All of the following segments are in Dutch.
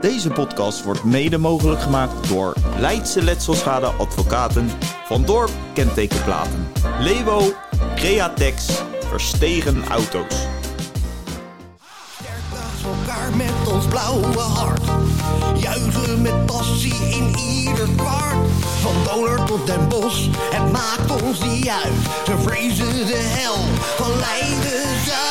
Deze podcast wordt mede mogelijk gemaakt door Leidse Letselschade Advocaten, Van Dorp Kentekenplaten, Lewo, Createx, Verstegen Auto's. Elkaar met ons blauwe hart. Juichen met passie in ieder kwart. Van Donor tot Den Bosch, het maakt ons niet uit. Ze vrezen de hel van Leiden-Zuid.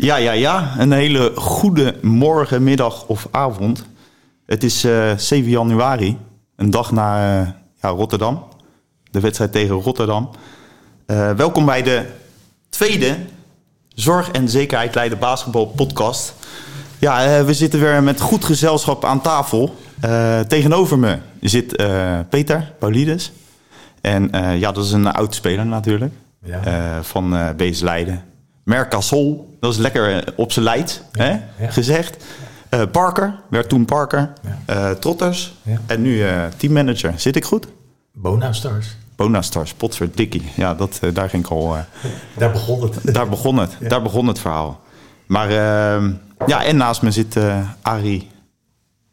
Ja, ja, ja. Een hele goede morgen, middag of avond. Het is eh 7 januari, een dag na eh, ja, Rotterdam. De wedstrijd tegen Rotterdam. Eh, welkom bij de tweede Zorg en Zekerheid Leiden Basketbal podcast. Ja, eh, we zitten weer met goed gezelschap aan tafel. Eh, tegenover me zit eh, Peter Paulides. En eh, ja, dat is een oud speler natuurlijk. Ja. Eh, van eh BS Leiden. Mercasol, dat is lekker eh, op zijn leid hè, ja. gezegd. Eh, Parker, werd toen Parker. Eh, Trotters. En nu teammanager. Zit ik goed? Bona Stars. Bonastars, Potverdikkie. Ja, dat, daar ging ik al... Daar begon het. daar begon het. Daar begon het verhaal. Maar ehm, ja, en naast me zit Arie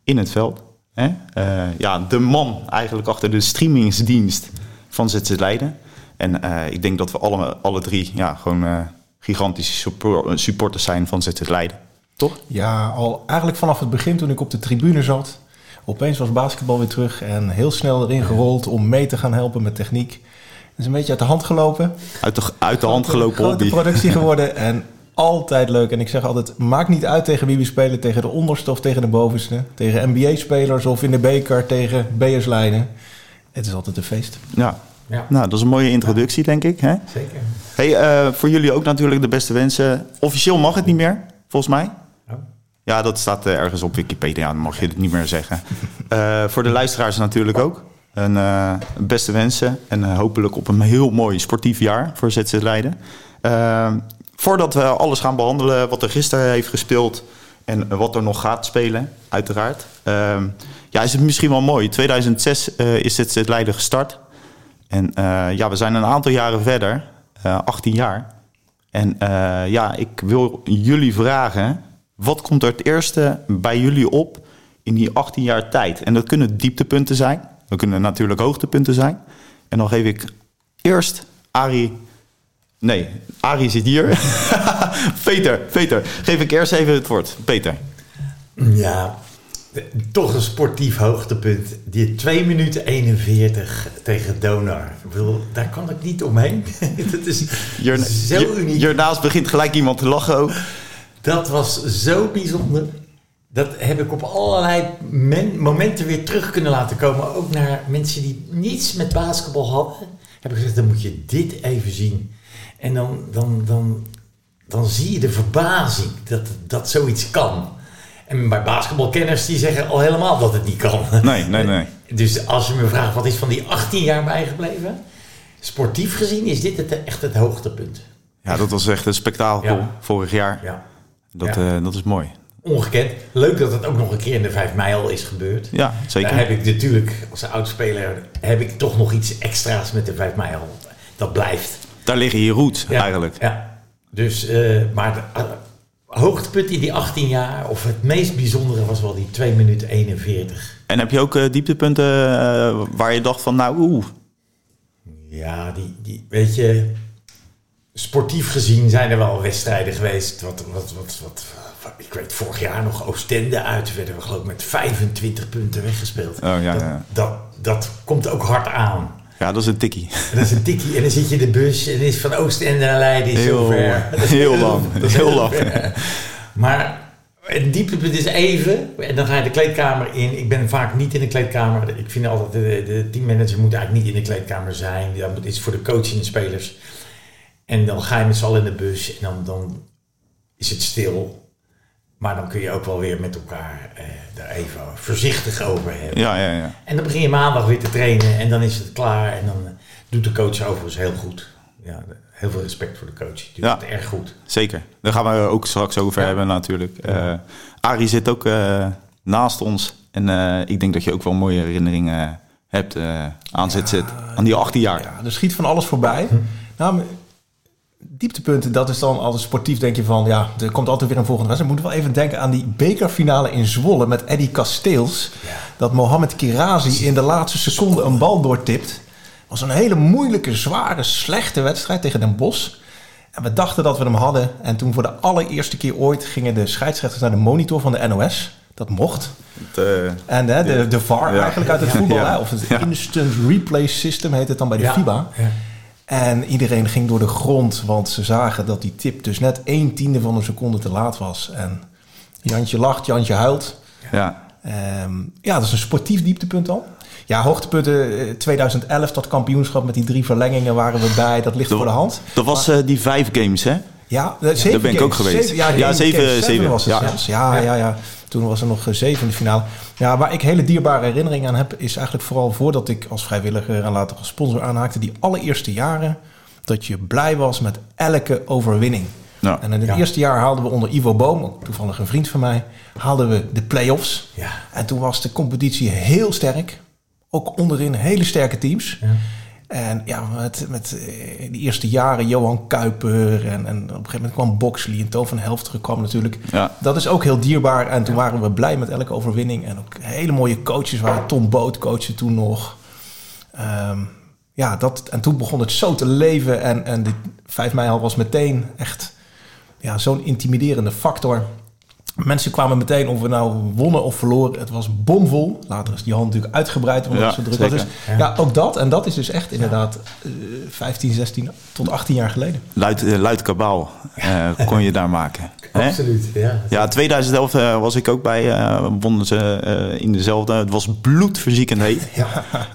in het veld. Hè? Ja, de man eigenlijk achter de streamingsdienst van ZZ Leiden. En ik denk dat we alle, alle drie ja, gewoon gigantische suppor- supporters zijn van ZZ Leiden. Toch? Ja, al eigenlijk vanaf het begin toen ik op de tribune zat. Opeens was basketbal weer terug en heel snel erin gerold om mee te gaan helpen met techniek. Het is een beetje uit de hand gelopen. Uit de, uit de hand gelopen Grote hobby. productie geworden en altijd leuk. En ik zeg altijd, maakt niet uit tegen wie we spelen. Tegen de onderste of tegen de bovenste. Tegen NBA-spelers of in de beker tegen BS Leiden. Het is altijd een feest. Ja. Ja, Nou, dat is een mooie introductie, denk ik. Hè? zeker. Hey, eh, voor jullie ook natuurlijk de beste wensen. Officieel mag het niet meer, volgens mij. Ja, dat staat eh, ergens op Wikipedia, dan mag je het niet meer zeggen. Eh, voor de luisteraars natuurlijk ook. Een beste wensen en hopelijk op een heel mooi sportief jaar voor ZZ Leiden. Voordat we alles gaan behandelen wat er gisteren heeft gespeeld en wat er nog gaat spelen, uiteraard. Ja, is het misschien wel mooi. 2006 eh, is ZZ Leiden gestart. En eh, ja, we zijn een aantal jaren verder, eh 18 jaar. En eh, ja, ik wil jullie vragen, wat komt er het eerste bij jullie op in die 18 jaar tijd? En dat kunnen dieptepunten zijn, dat kunnen natuurlijk hoogtepunten zijn. En dan geef ik eerst Arie, nee, Arie zit hier. Peter, Peter, geef ik eerst even het woord. Peter. Ja, toch een sportief hoogtepunt. Die 2 minuten 41 tegen Donar. Ik bedoel, daar kan ik niet omheen. dat is zo uniek. begint gelijk iemand te lachen ook. Dat was zo bijzonder. Dat heb ik op allerlei men- momenten weer terug kunnen laten komen. Ook naar mensen die niets met basketbal hadden. Heb ik gezegd, dan moet je dit even zien. En dan, dan, dan, dan zie je de verbazing dat, dat zoiets kan. En bij basketbalkenners die zeggen al helemaal dat het niet kan. Nee, nee, nee. Dus als je me vraagt wat is van die 18 jaar bijgebleven? Sportief gezien is dit het, echt het hoogtepunt. Ja, dat was echt een spektakel Ja. vorig jaar. Ja. Dat, Ja. eh, dat is mooi. Ongekend. Leuk dat het ook nog een keer in de 5 mei al is gebeurd. Ja, zeker. Daar heb ik natuurlijk, als oudspeler, heb ik toch nog iets extra's met de 5 mei al. Dat blijft. Daar liggen je roots Ja, eigenlijk. Ja. Dus, eh, maar hoogtepunt in die 18 jaar, of het meest bijzondere was wel die 2 minuten 41. En heb je ook eh, dieptepunten eh, waar je dacht van, nou, oeh. Ja, die, die, weet je, sportief gezien zijn er wel wedstrijden geweest. Wat, wat, wat, wat, wat- ik weet vorig jaar nog Oostende uit, werden we geloof ik met 25 punten weggespeeld. Oh, ja, dat, ja. Dat, dat komt ook hard aan. Ja, dat is een tikkie. Dat is een tikkie. En dan zit je in de bus en is van Oostende naar Leiden is Heel, ver. Dat is heel lang. Dat is Heel heel lang. ver. Maar het dieptepunt is even. En dan ga je de kleedkamer in. Ik ben vaak niet in de kleedkamer. Ik vind altijd, de, de teammanager moet eigenlijk niet in de kleedkamer zijn. Dat is voor de coach en de spelers. En dan ga je met z'n allen in de bus. En dan, dan is het stil. Maar dan kun je ook wel weer met elkaar eh, daar even voorzichtig over hebben. Ja, ja, ja. En dan begin je maandag weer te trainen en dan is het klaar. En dan eh, doet de coach overigens heel goed. Ja, heel veel respect voor de coach. Die doet Ja. het erg goed. Zeker. Daar gaan we ook straks over Ja. hebben natuurlijk. Eh Arie zit ook eh, naast ons. En eh, ik denk dat je ook wel mooie herinneringen hebt eh, aan ZZ. Aan die 18 jaar. Ja, er schiet van alles voorbij. Nou, maar dieptepunten, dat is dan altijd sportief. Denk je van, ja, er komt altijd weer een volgende wedstrijd. We moeten wel even denken aan die bekerfinale in Zwolle met Eddie Kasteels. Dat Mohamed Kirazi in de laatste seconde een bal doortipt. was een hele moeilijke, zware, slechte wedstrijd tegen Den Bosch. En we dachten dat we hem hadden. En toen voor de allereerste keer ooit gingen de scheidsrechters naar de monitor van de NOS. Dat mocht. Eh, En hè, de, de VAR Ja. eigenlijk uit het voetbal. Ja. Hè? Of het Ja. Instant Replay System heet het dan bij de Ja. FIBA. En iedereen ging door de grond, want ze zagen dat die tip dus net een tiende van een seconde te laat was. En Jantje lacht, Jantje huilt. ja. Ehm, ja, dat is een sportief dieptepunt al. Ja, hoogtepunten eh, 2011, dat kampioenschap met die drie verlengingen waren we bij. Dat ligt voor de hand. Dat was eh, die vijf games, hè? Ja, eh, zeven ben ik ook geweest. Zeven, ja, Ja, zeven- zeven. was het Ja. zelfs. Ja, ja, ja, Toen was er nog zeven in de finale. Ja, waar ik hele dierbare herinneringen aan heb... is eigenlijk vooral voordat ik als vrijwilliger... en later als sponsor aanhaakte... die allereerste jaren dat je blij was met elke overwinning. Ja. En in het Ja. eerste jaar haalden we onder Ivo Boom... ook toevallig een vriend van mij... haalden we de play-offs. Ja. En toen was de competitie heel sterk. Ook onderin hele sterke teams. En ja, met, met eh, die eerste jaren Johan Kuiper en, en op een gegeven moment kwam Boxley en Toon van Helfteren kwam natuurlijk. Ja. Dat is ook heel dierbaar en toen waren we blij met elke overwinning. En ook hele mooie coaches waren. Tom Boot coachte toen nog. Ehm, ja, dat, en toen begon het zo te leven en, en de 5 mei al was meteen echt ja, zo'n intimiderende factor. Mensen kwamen meteen of we nou wonnen of verloren. Het was bomvol. Later is die hand natuurlijk uitgebreid. Omdat Ja, het zo druk was. Dus, ja. ook dat. En dat is dus echt inderdaad eh, 15, 16 tot 18 jaar geleden. Luid, eh, luid kabaal eh, kon je daar maken. Absoluut, ja. Ja, 2011 eh, was ik ook bij. eh wonnen ze eh, in dezelfde. Het was bloedverziekend heet.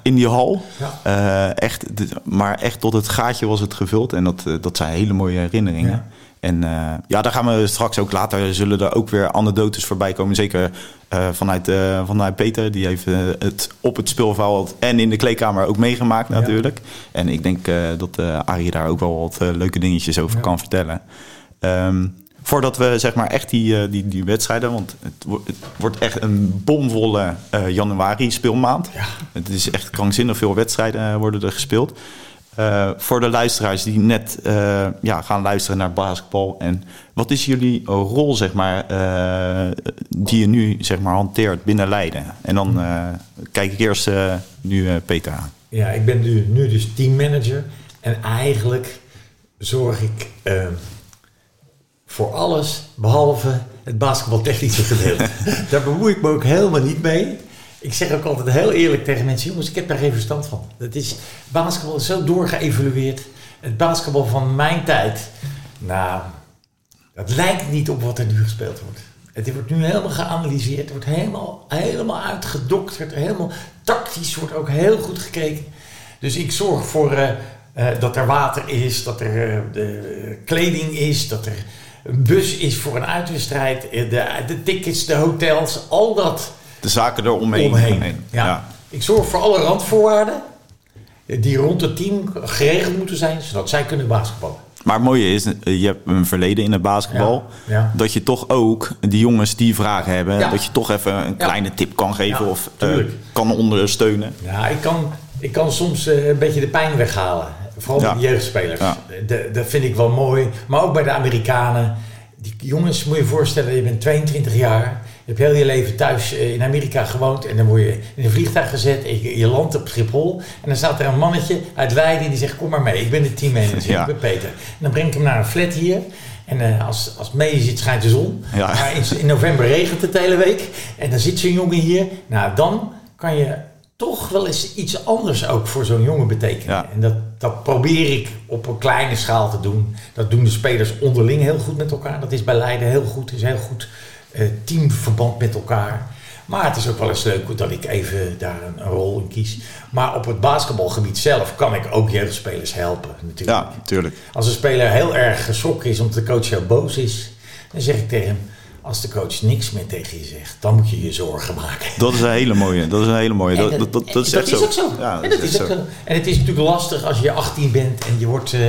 In die hal. Ja. Eh, echt, maar echt tot het gaatje was het gevuld. En dat, eh, dat zijn hele mooie herinneringen. En eh, ja, daar gaan we straks ook later. Zullen er ook weer anekdotes voorbij komen. Zeker eh, vanuit, eh, vanuit Peter. Die heeft het op het speelveld en in de kleedkamer ook meegemaakt Ja. natuurlijk. En ik denk dat Arie daar ook wel wat leuke dingetjes over Ja. kan vertellen. Ehm, voordat we zeg maar echt die, die, die wedstrijden, want het, wo- het wordt echt een bomvolle januari speelmaand. Ja. Het is echt krankzinnig veel wedstrijden worden er gespeeld. Eh, voor de luisteraars die net eh, ja, gaan luisteren naar basketbal. En wat is jullie rol, zeg maar, eh, die je nu zeg maar, hanteert binnen Leiden? En dan eh, kijk ik eerst nu Peter aan. Ja, ik ben nu, nu dus teammanager. En eigenlijk zorg ik voor alles behalve het basketbaltechnische gedeelte. Daar bemoei ik me ook helemaal niet mee. Ik zeg ook altijd heel eerlijk tegen mensen: jongens, ik heb daar geen verstand van. Dat is, basketbal is zo doorgeëvalueerd. Het basketbal van mijn tijd, nou, dat lijkt niet op wat er nu gespeeld wordt. Het wordt nu helemaal geanalyseerd, het wordt helemaal, helemaal uitgedokterd, helemaal tactisch wordt ook heel goed gekeken. Dus ik zorg voor eh, eh, dat er water is, dat er eh, de kleding is, dat er een bus is voor een uitwedstrijd, de, de tickets, de hotels, al dat De zaken eromheen. omheen. Ja. Ja. Ik zorg voor alle randvoorwaarden eh, die rond het team geregeld moeten zijn, zodat zij kunnen basketballen. Maar het mooie is, eh, je hebt een verleden in het basketbal. Ja, ja. Dat je toch ook die jongens die vragen hebben, Ja. dat je toch even een kleine tip kan geven of eh, kan ondersteunen. Ja, ik kan, ik kan soms een beetje de pijn weghalen. Vooral bij de jeugdspelers. Dat vind ik wel mooi. Maar ook bij de Amerikanen. Die jongens, moet je je voorstellen, je bent 22 jaar. Je hebt heel je leven thuis eh, in Amerika gewoond. En dan word je in een vliegtuig gezet. Je, landt op Schiphol. En dan staat er een mannetje uit Leiden. Die zegt, kom maar mee. Ik ben de teammanager. Ja. Ik ben Peter. En dan breng ik hem naar een flat hier. En eh, als, als mee zit, schijnt de zon. Ja. Maar in, in november regent het de hele week. En dan zit zo'n jongen hier. Nou, dan kan je toch wel eens iets anders ook voor zo'n jongen betekenen. Ja. En dat, dat probeer ik op een kleine schaal te doen. Dat doen de spelers onderling heel goed met elkaar. Dat is bij Leiden heel goed. Is heel goed teamverband met elkaar. Maar het is ook wel eens leuk dat ik even daar een, een rol in kies. Maar op het basketbalgebied zelf kan ik ook jeugdspelers helpen natuurlijk. Ja, tuurlijk. Als een speler heel erg geschrokken is omdat de coach heel boos is, dan zeg ik tegen hem: als de coach niks meer tegen je zegt, dan moet je je zorgen maken. Dat is een hele mooie. Dat is een hele mooie. Dat, dat, dat, dat is dat echt is zo. ook zo. Ja, En dat is ook zo. zo. En het is natuurlijk lastig als je 18 bent en je wordt eh,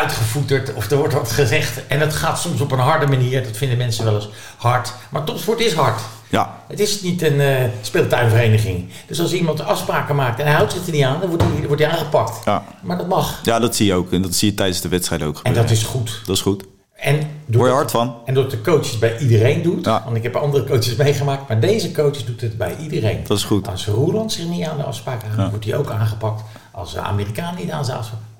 uitgevoeterd of er wordt wat gezegd. En dat gaat soms op een harde manier. Dat vinden mensen wel eens hard. Maar topsport is hard. Ja, Het is niet een eh, speeltuinvereniging. Dus als iemand afspraken maakt en hij houdt zich er niet aan, dan wordt hij, wordt hij aangepakt. Ja. Maar dat mag. ja, dat zie je ook. En dat zie je tijdens de wedstrijd ook En gebeuren. dat is goed. Dat is goed. En Word doordat- je hard van? En doordat de coach het bij iedereen doet. Ja. Want ik heb andere coaches meegemaakt. Maar deze coach doet het bij iedereen. Dat is goed. Als Roeland zich niet aan de afspraken houdt, Ja. wordt hij ook aangepakt. Als de Amerikaan niet aan zijn.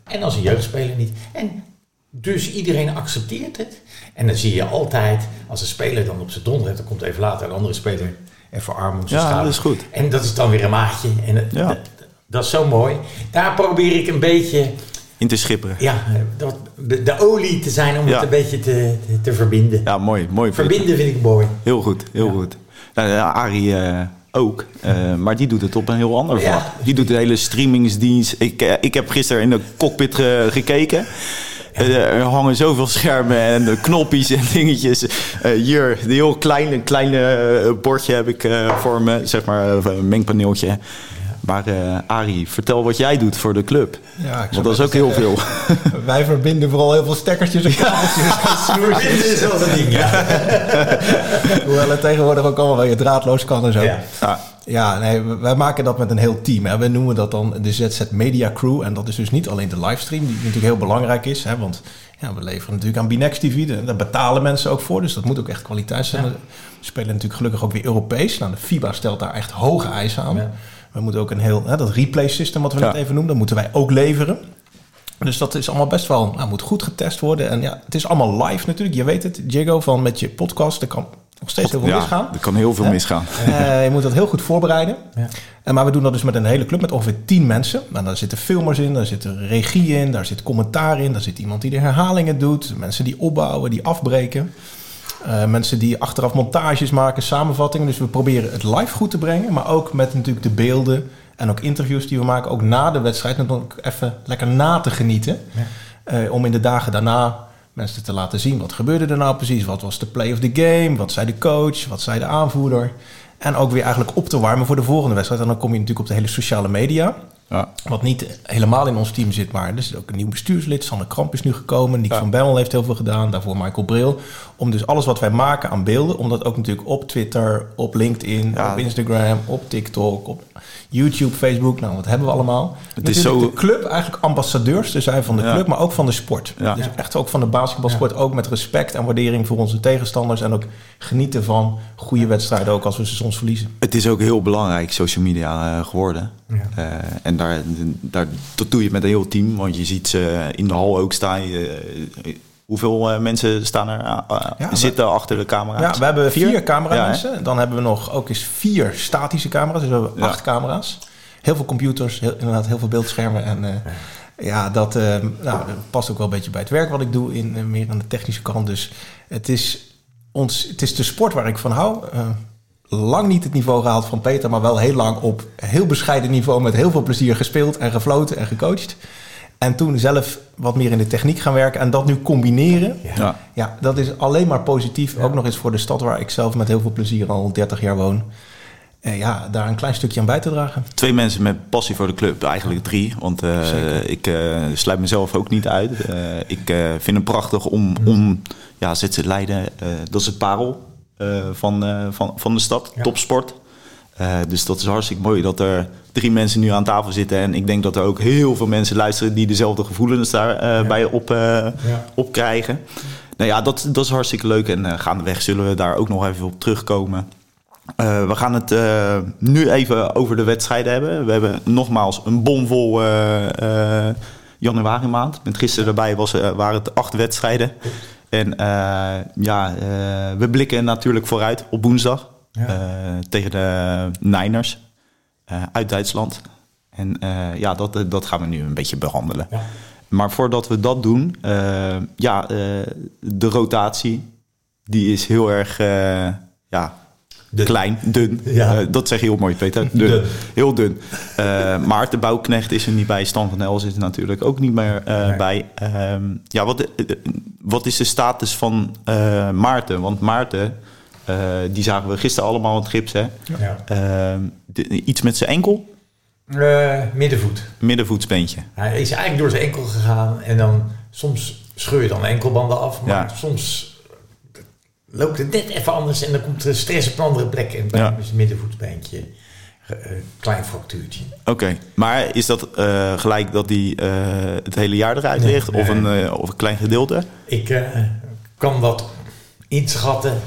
En als een jeugdspeler niet. En dus iedereen accepteert het. En dan zie je altijd, als een speler dan op zijn donder heeft, dan komt even later een andere speler even arm om zijn Ja, schouder. dat is goed. En dat is dan weer een maatje. En dat, Ja. dat, dat is zo mooi. Daar probeer ik een beetje In te schipperen. ja, dat, de, de olie te zijn om Ja. het een beetje te, te, te verbinden. Ja, mooi. mooi Verbinden vind ik mooi. Heel goed, heel Ja. goed. Nou, ja, Arie eh, ook, eh, maar die doet het op een heel ander vlak. Ja. Die doet de hele streamingsdienst. Ik, eh, ik heb gisteren in de cockpit ge- gekeken. Eh, er hangen zoveel schermen en knopjes en dingetjes. Eh, hier, een heel klein, kleine eh, bordje heb ik voor me, zeg maar, een mengpaneeltje. Maar eh Arie, vertel wat jij doet voor de club. Ja, ik Want dat is ook heel veel. Wij verbinden vooral heel veel stekkertjes en kabeltjes en snoertjes. Dit is wel een ding, ja. Hoewel het tegenwoordig ook allemaal wel je draadloos kan en zo. Ja. Ja, Ja, nee, wij maken dat met een heel team. Hè. We noemen dat dan de ZZ Media Crew. En dat is dus niet alleen de livestream, die natuurlijk heel belangrijk is. Hè, want ja, we leveren natuurlijk aan Binex TV. Daar betalen mensen ook voor. Dus dat moet ook echt kwaliteit zijn. Ja. We spelen natuurlijk gelukkig ook weer Europees. Nou, de FIBA stelt daar echt hoge eisen aan. Ja. We moeten ook een heel, hè, dat replay system wat we Ja. net even noemen, dat moeten wij ook leveren. Dus dat is allemaal best wel, nou, moet goed getest worden. En ja, het is allemaal live natuurlijk. Je weet het, Jago, van met je podcast, er kan nog steeds heel veel misgaan. ja er kan heel veel misgaan. Eh, je moet dat heel goed voorbereiden. Ja. En, maar we doen dat dus met een hele club met ongeveer 10 mensen. Nou, daar zitten filmers in, daar zit een regie in, daar zit commentaar in, daar zit iemand die de herhalingen doet, mensen die opbouwen, die afbreken. Eh, mensen die achteraf montages maken, samenvattingen. Dus we proberen het live goed te brengen, maar ook met natuurlijk de beelden en ook interviews die we maken, ook na de wedstrijd, ook even lekker na te genieten. Eh, om in de dagen daarna mensen te laten zien wat gebeurde er nou precies, wat was de play of the game, wat zei de coach, wat zei de aanvoerder. En ook weer eigenlijk op te warmen voor de volgende wedstrijd. En dan kom je natuurlijk op de hele sociale media. Ja. Wat niet helemaal in ons team zit, maar er is ook een nieuw bestuurslid. Sander Kramp is nu gekomen. Nick Ja. van Bemmel heeft heel veel gedaan. Daarvoor Michael Bril. Om dus alles wat wij maken aan beelden, om dat ook natuurlijk op Twitter, op LinkedIn, Ja. op Instagram, op TikTok, op YouTube, Facebook. Nou, wat hebben we allemaal? Het is zo- de club eigenlijk ambassadeurs te zijn van de Ja. club, maar ook van de sport. Ja. Dus echt ook van de basketbalsport, ook met respect en waardering voor onze tegenstanders. En ook genieten van goede wedstrijden, ook als we ze soms verliezen. Het is ook heel belangrijk, social media eh, geworden. Ja. Eh, en daar, daar, dat doe je met een heel team. Want je ziet ze in de hal ook staan. Eh, hoeveel eh, mensen staan er, eh, eh, we- zitten achter de camera? Ja, we hebben vier, Ja, cameramensen. Dan hebben we nog ook eens vier statische camera's. Dus we hebben acht camera's. Heel veel computers, heel, inderdaad heel veel beeldschermen. En ja, dat, nou, past ook wel een beetje bij het werk wat ik doe, in, meer aan de technische kant. Dus het is, ons, het is de sport waar ik van hou. Lang niet het niveau gehaald van Peter, maar wel heel lang op heel bescheiden niveau met heel veel plezier gespeeld en gefloten en gecoacht. En toen zelf wat meer in de techniek gaan werken en dat nu combineren. Ja. Ja, dat is alleen maar positief. Ook nog eens voor de stad waar ik zelf met heel veel plezier al 30 jaar woon. En ja, daar een klein stukje aan bij te dragen. Twee mensen met passie voor de club, eigenlijk drie. Want eh, ik eh, sluit mezelf ook niet uit. Eh, ik eh, vind het prachtig om, om ja, ZZ Leiden, eh, dat is het parel eh, van, eh, van, van de stad, Ja. topsport. Eh, dus dat is hartstikke mooi dat er drie mensen nu aan tafel zitten. En ik denk dat er ook heel veel mensen luisteren die dezelfde gevoelens daarbij bij op, eh, op krijgen. Nou ja, dat, dat is hartstikke leuk. En eh, gaandeweg zullen we daar ook nog even op terugkomen. Eh, we gaan het eh, nu even over de wedstrijden hebben. We hebben nogmaals een bomvol eh, eh, januari maand. Met gisteren erbij was, eh, waren het acht wedstrijden. En eh, ja, eh, we blikken natuurlijk vooruit op woensdag. Ja. eh, tegen de Niners eh, uit Duitsland. En eh, ja, dat, dat gaan we nu een beetje behandelen. Ja. Maar voordat we dat doen, ja, de rotatie, die is heel erg, ja, Dun. klein, dun. Ja. Dat zeg je heel mooi, Peter. Dun. Dun. Heel dun. Eh, Maarten Bouwknecht is er niet bij. Stan van Els is er natuurlijk ook niet meer Nee. bij. Ehm, ja, wat, wat is de status van Maarten? Want Maarten Eh, die zagen we gisteren allemaal in het gips. Hè? Ja. Ehm, de- iets met zijn enkel, Eh, middenvoet. middenvoetsbeentje. Hij is eigenlijk door zijn enkel gegaan en dan soms scheur je dan enkelbanden af, maar Ja. soms loopt het net even anders en dan komt de stress op een andere plek en bij Ja. hem is het middenvoetsbeentje eh, klein fractuurtje. Oké, maar is dat eh, gelijk dat hij eh, het hele jaar eruit Nee, ligt? Of, een, eh, of een klein gedeelte? Ik eh, kan dat inschatten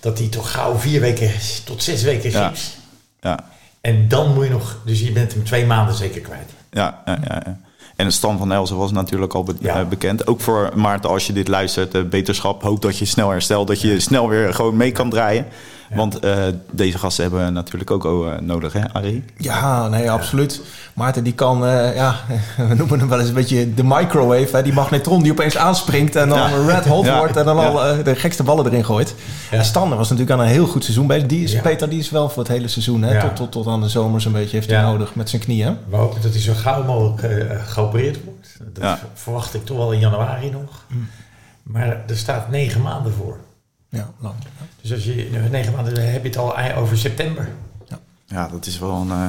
dat hij toch gauw vier weken tot zes weken gips. Ja, En dan moet je nog, dus je bent hem twee maanden zeker kwijt. ja, ja. ja, ja. En de stand van Elze was natuurlijk al be- Ja. eh, bekend. Ook voor Maarten, als je dit luistert, eh, beterschap. Hoop dat je snel herstelt, dat je snel weer gewoon mee kan draaien. Want eh, deze gasten hebben we natuurlijk ook eh, nodig, hè, Arie? Ja, nee, absoluut. Maarten die kan, eh, ja, we noemen hem wel eens een beetje de microwave. Hè? Die magnetron die opeens aanspringt en dan Ja. red hot Ja. wordt en dan al de gekste ballen erin gooit. Ja. En Stander was natuurlijk aan een heel goed seizoen bezig. Die is. Peter, die is wel voor het hele seizoen, hè? Tot, tot, tot aan de zomer zo'n beetje heeft hij nodig met zijn knieën. We hopen dat hij zo gauw mogelijk geopereerd wordt. Dat verwacht ik toch wel in januari nog. Maar er staat negen maanden voor. Ja, lang. Dus als je negen maanden dan heb je het al over september. Ja, dat is wel een, eh,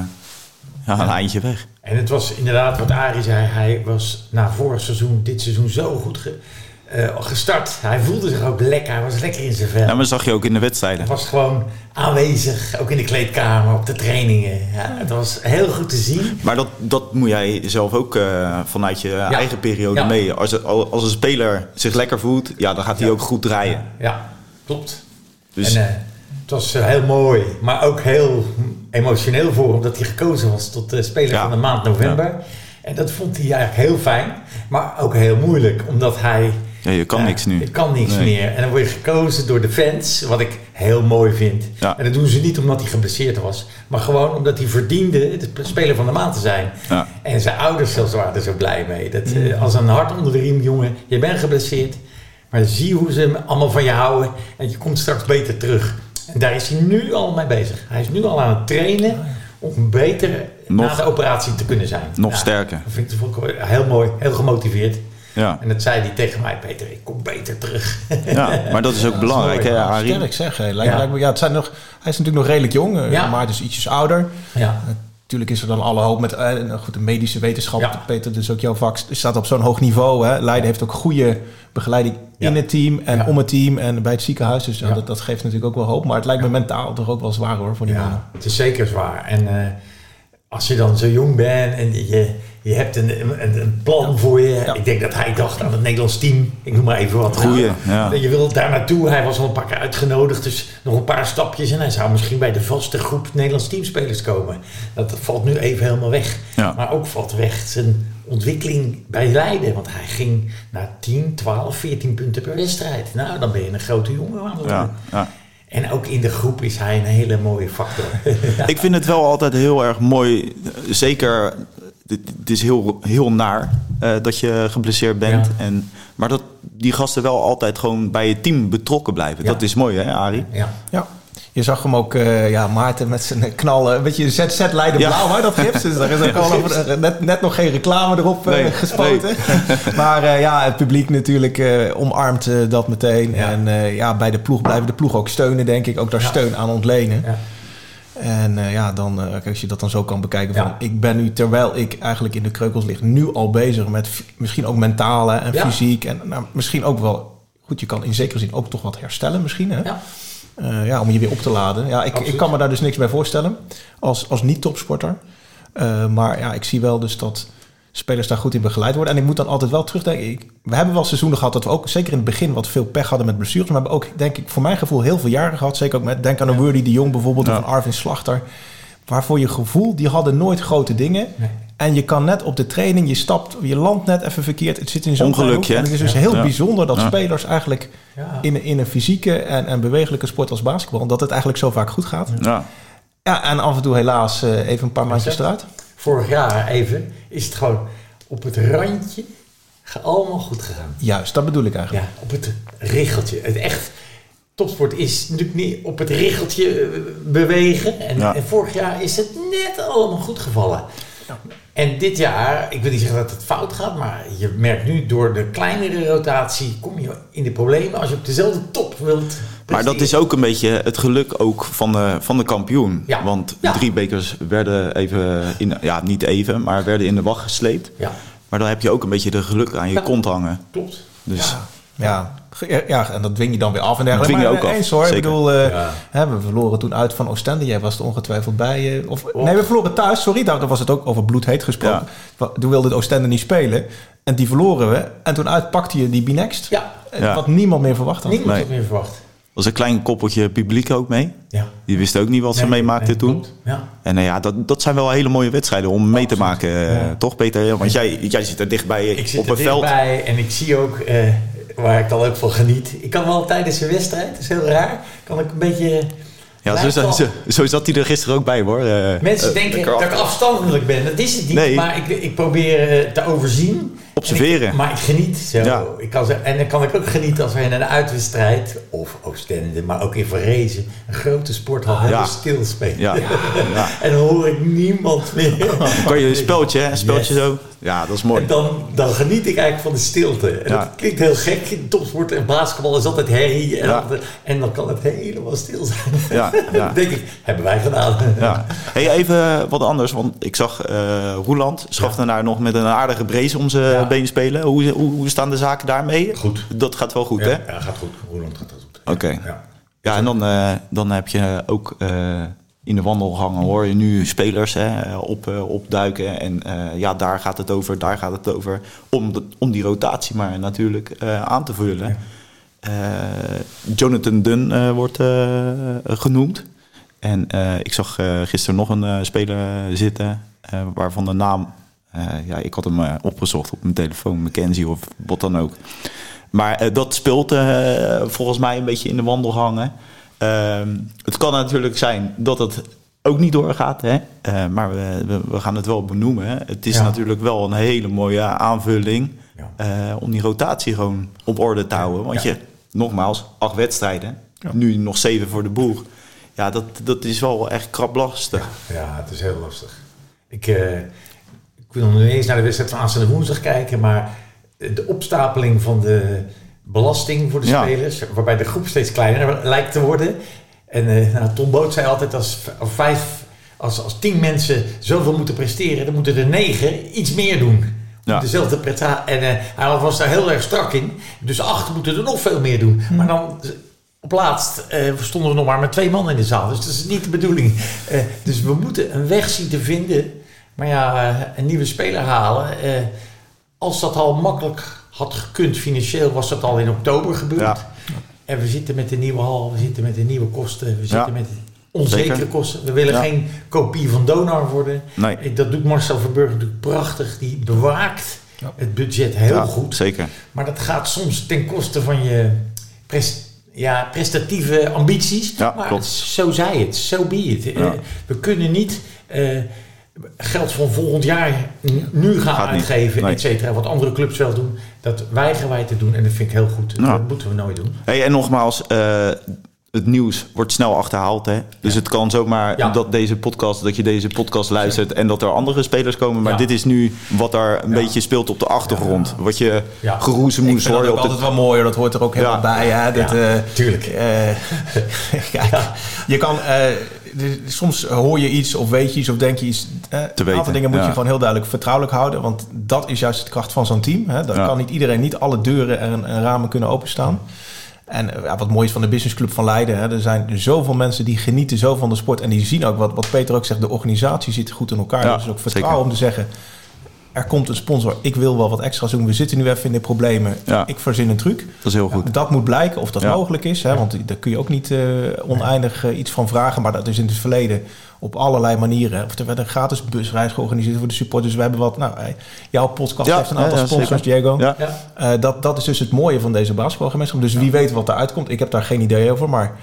ja, een eindje weg. En het was inderdaad wat Arie zei. Hij was na vorig seizoen, dit seizoen zo goed ge- eh, gestart. Hij voelde zich ook lekker. Hij was lekker in zijn vel. Ja, maar dat zag je ook in de wedstrijden. Hij was gewoon aanwezig, ook in de kleedkamer, op de trainingen. Ja, het was heel goed te zien. Maar dat, dat moet jij zelf ook eh, vanuit je eigen periode Ja. mee. Als, het- als een speler zich lekker voelt, ja, dan gaat hij Ja. ook goed draaien. Ja, klopt. Dus En eh, het was eh, heel mooi, maar ook heel emotioneel voor hem dat hij gekozen was tot de speler Ja. van de maand november. En dat vond hij eigenlijk heel fijn, maar ook heel moeilijk, omdat hij... ja, je kan niks nu. Ik kan niks Nee. meer. En dan word je gekozen door de fans, wat ik heel mooi vind. Ja. En dat doen ze niet omdat hij geblesseerd was, maar gewoon omdat hij verdiende de speler van de maand te zijn. Ja. En zijn ouders zelfs waren er zo blij mee. Dat, eh, als een hart onder de riem, jongen, je bent geblesseerd, maar zie hoe ze allemaal van je houden en je komt straks beter terug. En daar is hij nu al mee bezig. Hij is nu al aan het trainen om beter na Nog- de operatie te kunnen zijn. nog Ja, sterker. Dat vind ik heel mooi, heel gemotiveerd. Ja. En dat zei hij tegen mij, Peter, ik kom beter terug. ja, maar dat is ook belangrijk, hè, Arie? Sterk zeg. hè. Lijkt, Ja. lijkt me, ja, het zijn nog, hij is natuurlijk nog redelijk jong, eh, Ja. maar dus ietsjes ouder. ja. Natuurlijk is er dan alle hoop met eh, nou goed, de medische wetenschap. Ja. Peter, dus ook jouw vak staat op zo'n hoog niveau. Hè. Leiden heeft ook goede begeleiding Ja. in het team en Ja. om het team en bij het ziekenhuis. Dus dat, dat geeft natuurlijk ook wel hoop. Maar het lijkt me mentaal toch ook wel zwaar hoor voor die mannen. het is zeker zwaar. En eh, als je dan zo jong bent en je, je hebt een, een, een plan voor je. Ja. Ik denk dat hij dacht aan het Nederlands team. Ik noem maar even wat. Goeie, ja. Je wil daar naartoe. Hij was al een paar keer uitgenodigd. Dus nog een paar stapjes. En hij zou misschien bij de vaste groep Nederlands teamspelers komen. Dat valt nu even helemaal weg. Ja. Maar ook valt weg zijn ontwikkeling bij Leiden. Want hij ging naar 10, 12, 14 punten per wedstrijd. Nou, dan ben je een grote jongen aan het worden. Ja, ja. En ook in de groep is hij een hele mooie factor. Ik vind het wel altijd heel erg mooi. Zeker, het is heel, heel naar eh, dat je geblesseerd bent. Ja. En, maar dat die gasten wel altijd gewoon bij het team betrokken blijven. Ja. Dat is mooi, hè, Arie? ja. Ja. Je zag hem ook, eh, ja, Maarten met zijn knallen. Een beetje ZZ Leiden Ja. blauw, hè, dat gips. Dus daar is ook al over- eh, net, net nog geen reclame erop eh, gespoten. maar ja, het publiek natuurlijk omarmt dat meteen. Ja. En ja, bij de ploeg blijven de ploeg ook steunen, denk ik. Ook daar steun aan ontlenen. Ja. En ja, dan, kijk, als je dat dan zo kan bekijken van... Ik ben nu, terwijl ik eigenlijk in de kreukels lig... nu al bezig met misschien ook mentale en fysiek. En nou, misschien ook wel... Goed, je kan in zekere zin ook toch wat herstellen misschien, hè? Ja. Eh, ja, om je weer op te laden. Ja, ik, ik kan me daar dus niks bij voorstellen als, als niet-topsporter. Eh, maar ja, ik zie wel dus dat spelers daar goed in begeleid worden. En ik moet dan altijd wel terugdenken. Ik, we hebben wel seizoenen gehad dat we ook, zeker in het begin, wat veel pech hadden met blessures. Maar we hebben ook, denk ik, voor mijn gevoel heel veel jaren gehad. Zeker ook met, denk aan een Wordy de Jong bijvoorbeeld, Ja. of een Arvin Slachter. Waarvoor je gevoel, die hadden nooit grote dingen. Nee. En je kan net op de training, je stapt, je landt net even verkeerd. Het zit in zo'n Ongelukje. En het is dus Ja. heel Ja. bijzonder dat Ja. spelers eigenlijk Ja. in, een- in een fysieke en, en bewegelijke sport als basketbal, dat het eigenlijk zo vaak goed gaat. Ja. Ja, en af en toe helaas eh, even een paar maandjes eruit. Vorig jaar even is het gewoon op het randje ge- allemaal goed gegaan. Juist, dat bedoel ik eigenlijk. Ja, op het richeltje. Het echt topsport is natuurlijk niet op het richeltje eh, bewegen. En, Ja. en vorig jaar is het net allemaal goed gevallen. En dit jaar, ik wil niet zeggen dat het fout gaat, maar je merkt nu door de kleinere rotatie kom je in de problemen als je op dezelfde top wilt Maar dat is ook een beetje het geluk ook van de, van de kampioen. Ja. Want Ja. drie bekers werden even, in, ja niet even, maar werden in de wacht gesleept. Ja, Maar dan heb je ook een beetje de geluk aan je kont hangen. klopt. Dus Ja. Ge- ja, en dat dwing je dan weer af en dergelijke. dwing je Maar, ook eh, af, Eens hoor, ik bedoel, eh, Ja. hè, we verloren toen uit van Oostende. Jij was er ongetwijfeld bij. eh, of, Och. nee, we verloren thuis, sorry. Daar was het ook over bloedheet gesproken. Toen wilde Oostende niet spelen. En die verloren we. En toen uitpakte je die Binext. Ja, eh, Ja. Wat niemand meer verwacht had. niemand Nee. meer verwacht. was een klein koppeltje publiek ook mee. Ja. Die wisten ook niet wat ze Nee, meemaakten nee, toen. Ja. En nou ja, dat, dat zijn wel hele mooie wedstrijden om mee te maken. eh, Ja. Toch, Peter? Want jij, jij zit er dichtbij Ik zit op er een veld. dichtbij en ik zie ook eh, waar ik dan ook van geniet. Ik kan wel tijdens een wedstrijd, dat is heel raar, kan ik een beetje... Ja, zo, zo, wel- zo, zo zat hij er gisteren ook bij hoor. Eh, Mensen eh, denken dat ik afstandelijk ben. Dat is het niet. Nee. Maar ik, ik probeer eh, te overzien. Observeren. Ik- maar ik geniet zo. Ja. Ik kan zo. En dan kan ik ook genieten als we in een uitwedstrijd, of Oostende, maar ook in Vrezen, een grote sporthal hebben Ja. stilspelen. Ja. Ja. En dan hoor ik niemand meer. Kan je een speltje, hè, een speltje Yes. zo. Ja, dat is mooi. En dan, dan geniet ik eigenlijk van de stilte. En Ja. dat klinkt heel gek. In topsport en basketbal is altijd herrie. En, Ja. altijd- en dan kan het helemaal stil zijn. Ja, ja. dan denk ik, hebben wij gedaan. Ja. Hey, even wat anders, want ik zag eh Roeland schafte daar nog met een aardige brace om zijn Ja. been spelen. Hoe, hoe, hoe staan de zaken daarmee? Goed. Dat gaat wel goed, hè? Ja, gaat goed. Roland gaat dat goed. Oké. Ja. Ja, en dan, eh, dan heb je ook eh, in de wandelgangen hoor je nu spelers hè, op, eh, opduiken. En eh, ja, daar gaat het over, daar gaat het over. Om, de, om die rotatie maar natuurlijk eh, aan te vullen. Eh, Jonathan Dunn eh, wordt eh, genoemd. En eh, ik zag eh, gisteren nog een eh, speler zitten eh, waarvan de naam... eh, ja, ik had hem eh, opgezocht op mijn telefoon, Mackenzie of wat dan ook. Maar eh, dat speelt eh, volgens mij een beetje in de wandelgangen. Ehm, kan natuurlijk zijn dat het ook niet doorgaat. Hè? Eh, maar we, we, gaan het wel benoemen. Hè? Het is Ja. natuurlijk wel een hele mooie aanvulling... Ja. eh, om die rotatie gewoon op orde te houden. Want Ja. je, nogmaals, acht wedstrijden. Nu nog zeven voor de boeg. Ja, dat, dat is wel echt kraplastig. Ja, het is heel lastig. Ik, eh, ik wil nog niet eens naar de wedstrijd van aanstaande woensdag kijken, maar de opstapeling van de belasting voor de spelers, waarbij de groep steeds kleiner lijkt te worden. En eh, nou, Tom Boot zei altijd, als vijf, als, als tien mensen zoveel moeten presteren, dan moeten er negen iets meer doen. Ja. Dezelfde prestatie. En eh, hij was daar heel erg strak in. Dus acht moeten er nog veel meer doen. Maar dan op laatst eh, stonden we nog maar met twee man in de zaal. Dus dat is niet de bedoeling. Dus we moeten een weg zien te vinden. Maar ja, een nieuwe speler halen. als dat al makkelijk had gekund financieel, was dat al in oktober gebeurd. Ja. En we zitten met de nieuwe hal, we zitten met de nieuwe kosten, we zitten Ja. met onzekere Zeker. kosten. We willen Ja. geen kopie van Donar worden. Nee. Dat doet Marcel Verburg natuurlijk prachtig. Die bewaakt Ja. het budget heel Ja, goed. Zeker. Maar dat gaat soms ten koste van je pres- ja, prestatieve ambities. Ja, maar klopt. zo zij het, zo be it. Eh, we kunnen niet eh, geld van volgend jaar nu gaan Gaat uitgeven, Nee. et cetera. Wat andere clubs wel doen. Dat weigeren wij te doen en dat vind ik heel goed. Dat moeten we nooit doen. Hey, en nogmaals, eh, het nieuws wordt snel achterhaald. Hè? Dus het kan zomaar Ja. dat, deze podcast, dat je deze podcast luistert en dat er andere spelers komen. Maar Ja. dit is nu wat er een Ja. beetje speelt op de achtergrond. Wat je Ja. geroezemoes Ik vind hoor dat je ook op de... altijd wel mooi, hoor. dat hoort er ook helemaal Ja. bij. Hè? Dat, Ja, eh, tuurlijk. eh, kijk, je kan, eh, soms hoor je iets of weet je iets of denk je iets. eh, een weten, aantal dingen moet ja. je gewoon heel duidelijk vertrouwelijk houden. Want dat is juist de kracht van zo'n team. Hè? Dan Ja. kan niet iedereen, niet alle deuren en, en ramen kunnen openstaan. En eh, ja, wat mooi is van de businessclub van Leiden. Hè? Er zijn zoveel mensen die genieten zo van de sport. En die zien ook wat, wat Peter ook zegt. De organisatie zit goed in elkaar. Ja, dus ook vertrouwen zeker. om te zeggen... Er komt een sponsor. Ik wil wel wat extra's doen. We zitten nu even in de problemen. Ja. Ik verzin een truc. Dat is heel goed. Dat moet blijken of dat Ja. mogelijk is. Hè? Want daar kun je ook niet eh, oneindig eh, iets van vragen. Maar dat is in het verleden op allerlei manieren. Of er werd een gratis busreis georganiseerd voor de supporters. We hebben wat. Nou, eh, jouw podcast Ja, heeft een aantal sponsors. Diego. Eh, dat, dat is dus het mooie van deze basketbalgemeenschap. Dus wie weet wat eruit komt. Ik heb daar geen idee over. Maar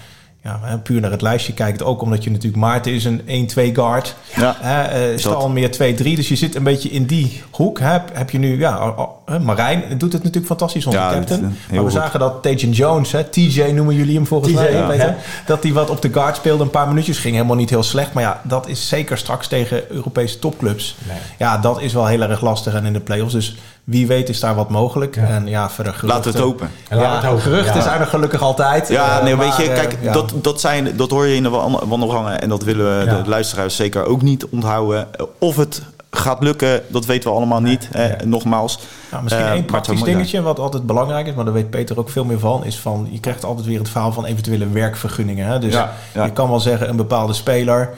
ja, hè, puur naar het lijstje kijkt. Ook omdat je natuurlijk... Maarten is een 1-2 guard. Ja. Hè, eh, Stal meer 2-3. Dus je zit een beetje in die hoek. Hè. Heb, heb je nu... Ja, Marijn doet het natuurlijk fantastisch, onze Ja, captain. maar we goed. zagen dat Tajan Jones, hè, TJ noemen jullie hem volgens TJ, mij, ja. Ja. dat hij wat op de guard speelde, een paar minuutjes ging helemaal niet heel slecht. Maar ja, dat is zeker straks tegen Europese topclubs. Nee. Ja, dat is wel heel erg lastig en in de play-offs. Dus wie weet is daar wat mogelijk. Ja. En ja, verder geruchten. Laten we het hopen. En Ja, het hopen. geruchten Ja. zijn er gelukkig altijd. Ja, Eh, nee, weet je, eh, kijk, dat, dat, zijn, dat hoor je in de wan- wandelgangen en dat willen we Ja. de luisteraars zeker ook niet onthouden. Of het gaat lukken, dat weten we allemaal niet. Ja. Nogmaals. Nou, misschien Eh, één praktisch dingetje wat altijd belangrijk is, maar daar weet Peter ook veel meer van, is van je krijgt altijd weer het verhaal van eventuele werkvergunningen. Hè? Dus Ja, ja. je kan wel zeggen een bepaalde speler.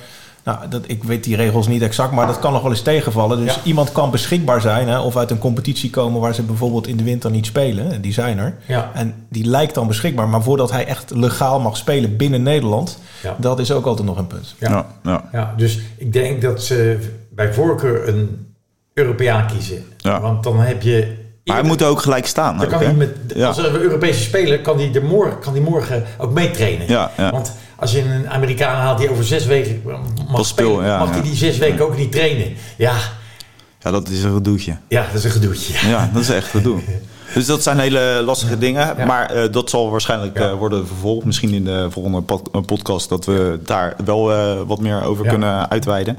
Nou, dat, ik weet die regels niet exact, maar dat kan nog wel eens tegenvallen. Dus Ja. iemand kan beschikbaar zijn hè, of uit een competitie komen waar ze bijvoorbeeld in de winter niet spelen. En die zijn er. Ja. En die lijkt dan beschikbaar. Maar voordat hij echt legaal mag spelen binnen Nederland, Ja. dat is ook altijd nog een punt. Ja. Ja, ja. Ja, dus ik denk dat ze bij voorkeur een Europeaan kiezen. Ja. Want dan heb je... Maar hij moet ook gelijk staan. Dan ook, kan hij met, Ja. Als een Europese speler kan hij, de morgen, kan hij morgen ook meetrainen. Ja, ja. Want als je een Amerikaan haalt die over zes weken mag spelen, ja, mag hij die zes weken ook niet trainen. Ja, ja, dat is een gedoetje. ja dat is een gedoetje. Ja, dat is echt gedoe. Dus dat zijn hele lastige dingen. Ja. Maar eh, dat zal waarschijnlijk Ja. eh, worden vervolgd. Misschien in de volgende pod- eh, podcast dat we daar wel wat meer over Ja. kunnen uitweiden.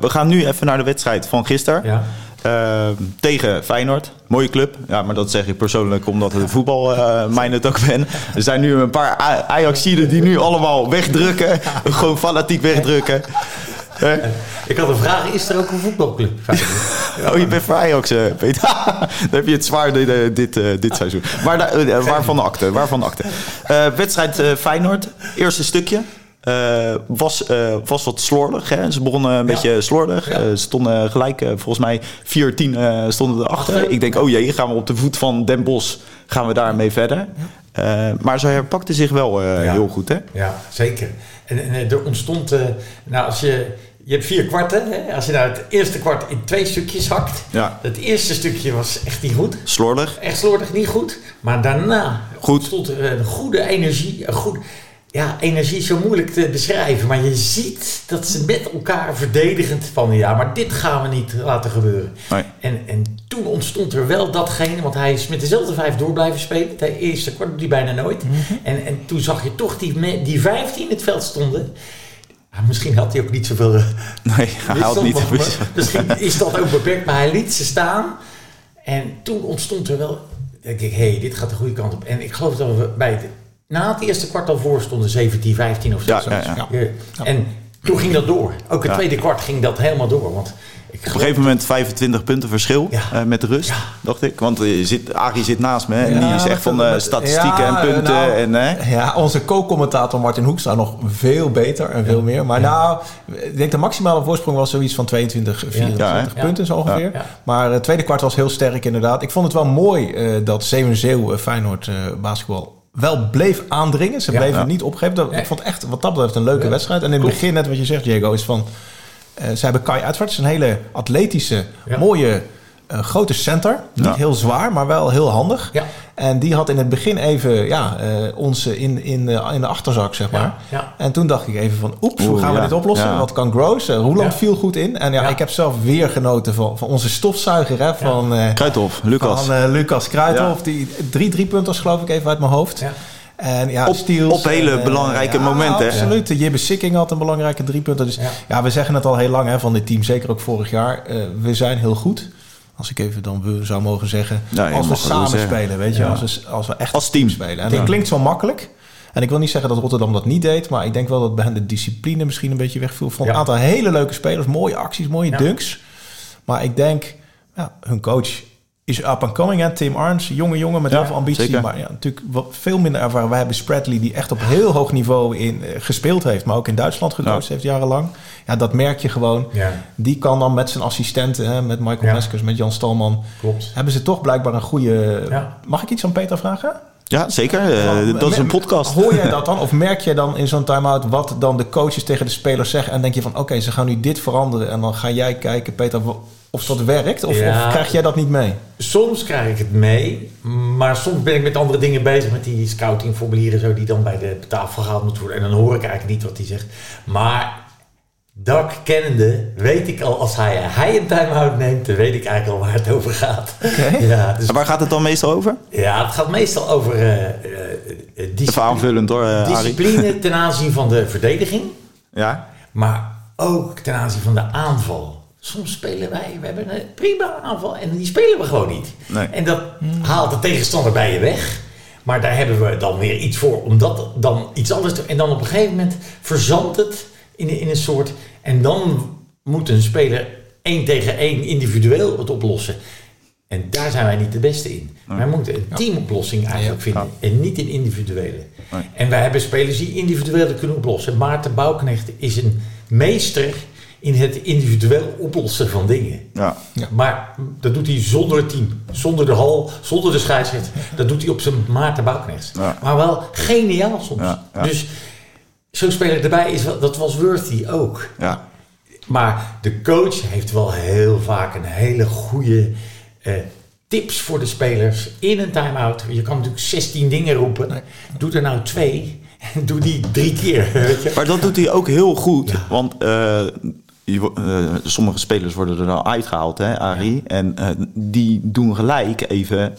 We gaan nu even naar de wedstrijd van gisteren. Ja. Eh, tegen Feyenoord. Mooie club. Ja, maar dat zeg ik persoonlijk omdat het voetbal mijn het ook ben. Er zijn nu een paar Ajaxiden die nu allemaal wegdrukken. Gewoon fanatiek wegdrukken. Ik had een vraag, is er ook een voetbalclub? Oh, je bent voor Ajax, eh, Peter. Dan heb je het zwaar dit, eh, dit, dit seizoen. Maar waarvan de akte? Waarvan de akte? Wedstrijd Feyenoord, eerste stukje. Eh, was, eh, was wat slordig. Hè? Ze begonnen een beetje slordig. Ja. Eh, ze stonden gelijk, volgens mij 4-10 eh, stonden erachter. Achter. Ik denk, oh jee, gaan we op de voet van Den Bosch, gaan we daarmee verder. Maar ze herpakte zich wel Ja. heel goed, hè? Ja, zeker. En, en er ontstond, nou als je, je hebt vier kwarten. Hè? Als je nou het eerste kwart in twee stukjes hakt. Ja. Het eerste stukje was echt niet goed. Slordig. Echt slordig, niet goed. Maar daarna Goed. ontstond er een goede energie. Een goed, ja, energie is zo moeilijk te beschrijven. Maar je ziet dat ze met elkaar verdedigend van... Ja, maar dit gaan we niet laten gebeuren. Nee. En, en toen ontstond er wel datgene, want hij is met dezelfde vijf door blijven spelen. De eerste kwart doet hij bijna nooit. Mhm. en, en toen zag je toch die, die vijf die in het veld stonden. Ja, misschien had hij ook niet zoveel. eh, Nee, hij wisdom niet. Misschien is dat ook beperkt, maar hij liet ze staan. En toen ontstond er wel. denk ik, hé, hey, dit gaat de goede kant op. En ik geloof dat we bij het, na het eerste kwart al voor stonden 17, 15 of zo. Ja, zoiets. ja, ja. Ja. En toen ging dat door. Ook het Ja. tweede kwart ging dat helemaal door. Want ik Op een gegeven moment 25 punten verschil Ja. eh, met de rust, Ja. dacht ik. Want eh, zit, Arie zit naast me hè, en Ja, die is echt van met- statistieken ja, en punten. nou, en, hè? Ja, onze co-commentator Martin Hoekstra nog veel beter en veel meer. Maar nou, ik denk de maximale voorsprong was zoiets van 22, 24 Ja, punten zo ongeveer. Ja. Maar het tweede kwart was heel sterk inderdaad. Ik vond het wel mooi eh, dat Zeeuwen Zeeuw eh, Feyenoord eh, basketbal wel bleef aandringen. Ze bleven Ja. niet opgeven. Dat. Ik vond echt wat dat betreft een leuke wedstrijd. En in het begin, net wat je zegt Diego, is van... eh ze hebben Kai Uitvaart, een hele atletische, mooie, eh, grote center. Niet Ja. heel zwaar, maar wel heel handig. Ja. En die had in het begin even ja, eh, ons in, in, eh, in de achterzak, zeg maar. Ja, ja. En toen dacht ik even van, oeps, hoe gaan we dit oplossen? ja. Wat kan Gross? Roeland Ja. viel goed in. En ja, Ja. ik heb zelf weer genoten van, van onze stofzuiger, hè, van, eh Kruithof, Lucas. van eh, Lucas Kruithof. Ja. Die drie driepunters geloof ik even uit mijn hoofd. Ja. En ja, Op- steals. op hele en, belangrijke ja, momenten, hè? Absoluut. Jibbe Sikking had een belangrijke driepunter. Dus ja. Ja. we zeggen het al heel lang hè, van dit team, zeker ook vorig jaar. eh, we zijn heel goed. Als ik even dan we zou mogen zeggen. Ja, je als we samen zeggen. spelen, weet je. Ja. Als, we, als we echt Als team. spelen. En dat klinkt zo makkelijk. En ik wil niet zeggen dat Rotterdam dat niet deed. Maar ik denk wel dat bij hen de discipline misschien een beetje wegviel. Van een aantal hele leuke spelers. Mooie acties, mooie Ja. dunks. Maar ik denk, ja, hun coach is up and coming. Hè? Tim Arns, jonge jongen met Ja, heel veel ambitie. zeker. Maar ja, natuurlijk wat veel minder ervaren. Wij hebben Spradley die echt op heel hoog niveau in, eh, gespeeld heeft. Maar ook in Duitsland gecoacht Ja. heeft jarenlang. Ja, dat merk je gewoon. Ja. Die kan dan met zijn assistenten, hè, met Michael Ja. Meskers, met Jan Stalman... Klopt. hebben ze toch blijkbaar een goede... Ja. Mag ik iets aan Peter vragen? Ja, zeker. Eh, dat is een podcast. Hoor jij dat dan? Of merk jij dan in zo'n time-out wat dan de coaches tegen de spelers zeggen? En denk je van, oké, ze gaan nu dit veranderen. En dan ga jij kijken, Peter, of dat werkt? Of, Ja. of krijg jij dat niet mee? Soms krijg ik het mee, maar soms ben ik met andere dingen bezig. Met die scoutingformulieren zo die dan bij de tafel gehaald moeten worden. En dan hoor ik eigenlijk niet wat hij zegt. Maar Dak kennende weet ik al, als hij, hij een time-out neemt, dan weet ik eigenlijk al waar het over gaat. Ja, dus, En waar gaat het dan meestal over? ja, het gaat meestal over eh, eh, eh, Even discipline, aanvullend hoor, eh, discipline ten aanzien van de verdediging. Ja? Maar ook ten aanzien van de aanval. Soms spelen wij, we hebben een prima aanval en die spelen we gewoon niet. Nee. En dat haalt de tegenstander bij je weg. Maar daar hebben we dan weer iets voor om dat dan iets anders te... En dan op een gegeven moment verzandt het in, in een soort... En dan moet een speler één tegen één individueel het oplossen. En daar zijn wij niet de beste in. Wij moeten een teamoplossing eigenlijk vinden en niet een individuele. Nee. En wij hebben spelers die individueel kunnen oplossen. Maarten Bouwknecht is een meester in het individueel oplossen van dingen. Ja. Maar dat doet hij zonder het team, zonder de hal, zonder de scheidsrechter. Dat doet hij op zijn Maarten Bouwknecht. Ja. Maar wel geniaal soms. Ja, ja. Dus zo'n speler erbij, is dat was Worthy ook. Ja. Maar de coach heeft wel heel vaak een hele goede eh, tips voor de spelers in een time-out. Je kan natuurlijk 16 dingen roepen. Doe er nou twee. en Doe die drie keer. Weet je. Maar dat doet hij ook heel goed. Ja. Want eh, je eh, sommige spelers worden er dan uitgehaald, hè, Arie. En die doen gelijk even...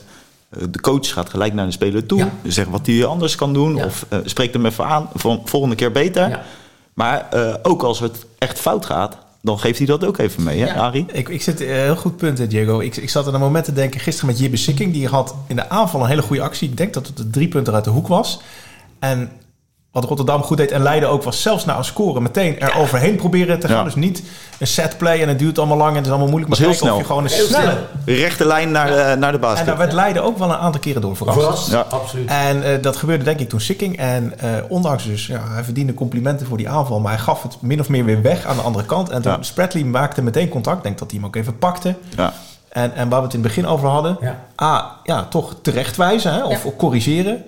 eh, de coach gaat gelijk naar de speler toe. Ja. Zegt wat hij anders kan doen. Ja. Of eh, spreekt hem even aan. Van volgende keer beter. Ja. Maar eh, ook als het echt fout gaat... dan geeft hij dat ook even mee, hè, Ja. Arie? Ik, ik zit heel goed punt, Diego. Ik, ik zat aan een moment te denken gisteren met Jibbe Sikking. Die had in de aanval een hele goede actie. Ik denk dat het de drie punten uit de hoek was. En wat Rotterdam goed deed en Leiden ook was zelfs na een score meteen er overheen proberen te gaan. Ja. Dus niet een set play en het duurt allemaal lang en het is allemaal moeilijk. Maar heel kijken of je gewoon Heel een snelle... snel. Rechte lijn naar, de, naar de En basket. daar werd Leiden ook wel een aantal keren door verrast. Ja. absoluut. En eh, dat gebeurde denk ik toen Sikking. En eh, ondanks dus, ja, hij verdiende complimenten voor die aanval. Maar hij gaf het min of meer weer weg aan de andere kant. En toen Ja. Spratley maakte meteen contact. Ik denk dat hij hem ook even pakte. Ja. En, en waar we het in het begin over hadden. Ja. A, ja, toch terechtwijzen hè, of Ja. corrigeren.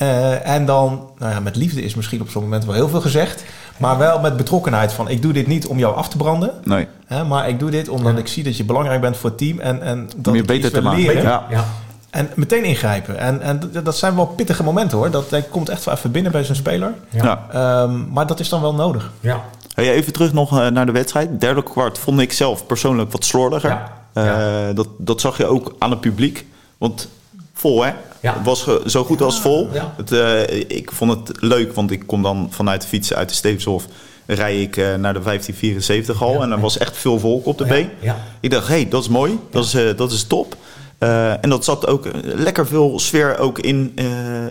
Eh, en dan, nou ja, met liefde is misschien op zo'n moment wel heel veel gezegd. Maar wel met betrokkenheid van, ik doe dit niet om jou af te branden. Nee. Hè, maar ik doe dit omdat ik zie dat je belangrijk bent voor het team. En, en dat Om je ik beter iets te maken. leren. Ja. Ja. En meteen ingrijpen. En, en dat zijn wel pittige momenten hoor. Dat, dat komt echt wel even binnen bij zo'n speler. Ja. Ja. Ehm, maar dat is dan wel nodig. Ja. Hey, even terug nog eh, naar de wedstrijd. Derde kwart vond ik zelf persoonlijk wat slordiger. Ja. Eh, dat, dat zag je ook aan het publiek. Want vol, hè? Ja. Het was zo goed als vol. Ja. Het, eh, ik vond het leuk, want ik kom dan vanuit de fietsen uit de Stevenshof... rij ik eh, naar de 1574 al. Ja. En er was echt veel volk op de been. Ik dacht, hé, hey, dat is mooi. Dat, is, eh, dat is top. En dat zat ook lekker veel sfeer ook in.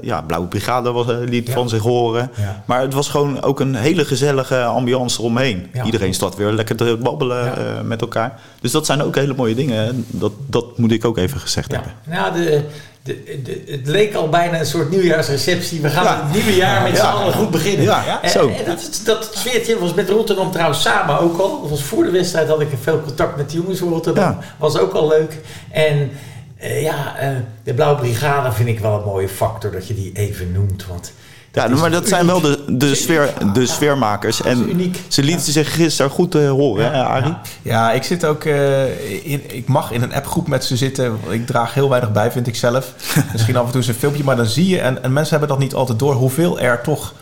ja, Blauwe Brigade was, liet van zich horen. Maar het was gewoon ook een hele gezellige ambiance eromheen. Iedereen staat weer lekker te babbelen met elkaar. Dus dat zijn ook hele mooie dingen. Dat, dat moet ik ook even gezegd hebben. Nou, de, de, de, het leek al bijna een soort nieuwjaarsreceptie. We gaan Ja. het nieuwe jaar met z'n Ja. allen goed beginnen. Ja, En- zo. En dat, dat sfeertje was met Rotterdam trouwens samen ook al. Dat was voor de wedstrijd had ik veel contact met de jongens van Rotterdam. Was ook al leuk. En eh, ja, eh, de Blauwe Brigade vind ik wel een mooie factor dat je die even noemt. Want Ja, maar dat zijn wel de, de, sfeer, de sfeermakers. dat En uniek. ze lieten zich gisteren goed eh, horen, hè, Arie? Ja. Ik zit ook. eh, in, ik mag in een appgroep met ze zitten. Ik draag heel weinig bij, vind ik zelf. Misschien af en toe eens een filmpje, maar dan zie je. En, en mensen hebben dat niet altijd door. Hoeveel er toch.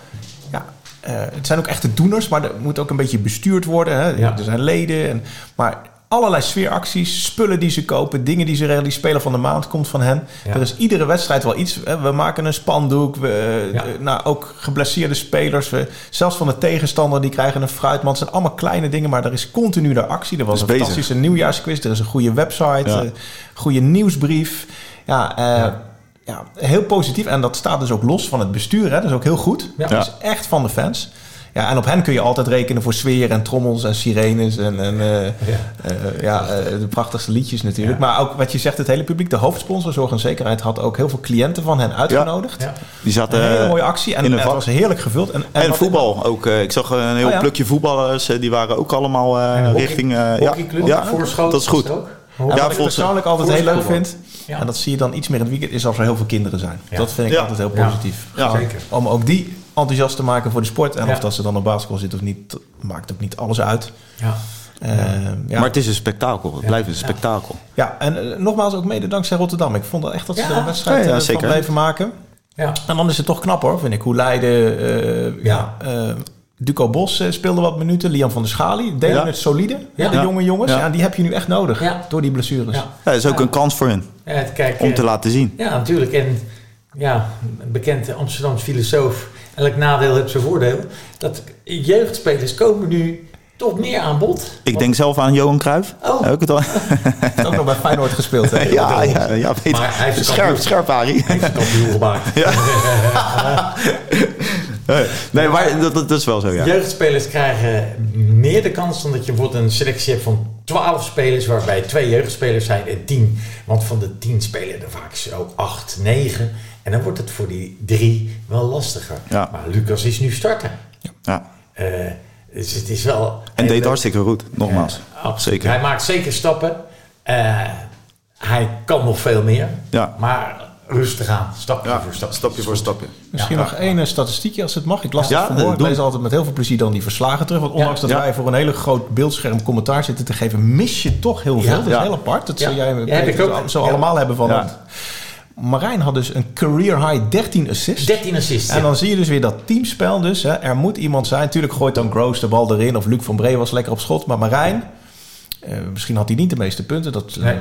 Ja, eh, het zijn ook echte doeners, maar er moet ook een beetje bestuurd worden. Hè? Ja. Er zijn leden. En, maar allerlei sfeeracties, spullen die ze kopen, dingen die ze regelen. Die speler van de maand komt van hen. Ja. Er is iedere wedstrijd wel iets. Hè? We maken een spandoek. We, Ja. eh, nou, ook geblesseerde spelers. We, zelfs van de tegenstander, die krijgen een fruitmand. Het zijn allemaal kleine dingen, maar er is continu de actie. Er was een bezig. fantastische nieuwjaarsquiz. Er is een goede website, Ja. een goede nieuwsbrief. Ja, eh, ja. Ja. heel positief. En dat staat dus ook los van het bestuur. Hè? Dat is ook heel goed. Ja. Dat is echt van de fans. Ja, en op hen kun je altijd rekenen voor sfeer en trommels en sirenes en, en eh, Ja. eh, ja, eh, de prachtigste liedjes natuurlijk. Ja. Maar ook wat je zegt, het hele publiek, de hoofdsponsor Zorg en Zekerheid had ook heel veel cliënten van hen uitgenodigd. Ja. Die zaten Een hele mooie actie en, in een het was heerlijk gevuld. En, En, voetbal ook. eh, ik zag een heel Oh ja. plukje voetballers. die waren ook allemaal eh, richting... eh, ja, dat is goed. En Ja, wat ik persoonlijk altijd heel leuk vind, Ja. en dat zie je dan iets meer in het weekend, is als er heel veel kinderen zijn. Ja. Dat vind ik Ja. altijd heel positief. Zeker. Om ook die enthousiast te maken voor de sport. En Ja. of dat ze dan op basketbal zitten of niet, maakt ook niet alles uit. Ja. Eh, ja. Maar het is een spektakel. Het Ja. blijft een spektakel. ja, en eh, nogmaals ook mede dankzij Rotterdam. Ik vond dat echt dat ze Ja. er een wedstrijd Ja, ja, eh, van blijven maken. Ja. En dan is het toch knap hoor, vind ik. Hoe Leiden, eh, ja. Duco Bos speelde wat minuten. Lian van der Schali deden Ja. het solide. Ja. de jonge jongens. Ja. Ja. die heb je nu echt nodig Ja. door die blessures. Ja. Ja, dat is ook een kans voor hun Ja, het- kijk, om te laten zien. Ja, natuurlijk. En ja, een bekende Amsterdamse filosoof. Elk nadeel heeft zijn voordeel. Dat jeugdspelers komen nu toch meer aan bod. Ik denk zelf aan Johan Cruijff. Oh. Heb ik het al? Heeft ook nog bij Feyenoord gespeeld. Hè? ja, ja, ja, weet Maar hij heeft Scherp, scherp, Arie. Hij heeft een kampioen gemaakt. Nee, maar dat, dat is wel zo, ja. Jeugdspelers krijgen meer de kans dan dat je bijvoorbeeld een selectie hebt van 12 spelers, waarbij twee jeugdspelers zijn en 10. Want van de 10 spelen er vaak zo 8, 9. En dan wordt het voor die drie wel lastiger. Ja. Maar Lucas is nu starter. ja. Eh, dus het is wel. En deed hartstikke goed, nogmaals. Ja. Zeker. Hij maakt zeker stappen. Eh, hij kan nog veel meer. Ja. Maar rustig aan. Stapje Ja, voor stapje. stapje voor stapje. Misschien Ja. nog één eh, statistiekje als het mag. Ik las Ja, het vanmorgen. Ik doe. lees altijd met heel veel plezier dan die verslagen terug. Want ondanks Ja. dat Ja. wij voor een hele groot beeldscherm commentaar zitten te geven, mis je toch heel veel. Ja. Dat is Ja. heel apart. Dat Ja. zul jij Peter, ik ook. zo Ja. allemaal hebben van Ja. dat. Marijn had dus een career high 13 assists. 13 assists. En dan zie je dus weer dat teamspel dus. Hè. Er moet iemand zijn. Tuurlijk gooit dan Groos de bal erin. Of Luc van Bree was lekker op schot. Maar Marijn... eh, misschien had hij niet de meeste punten. Dat eh, Nee.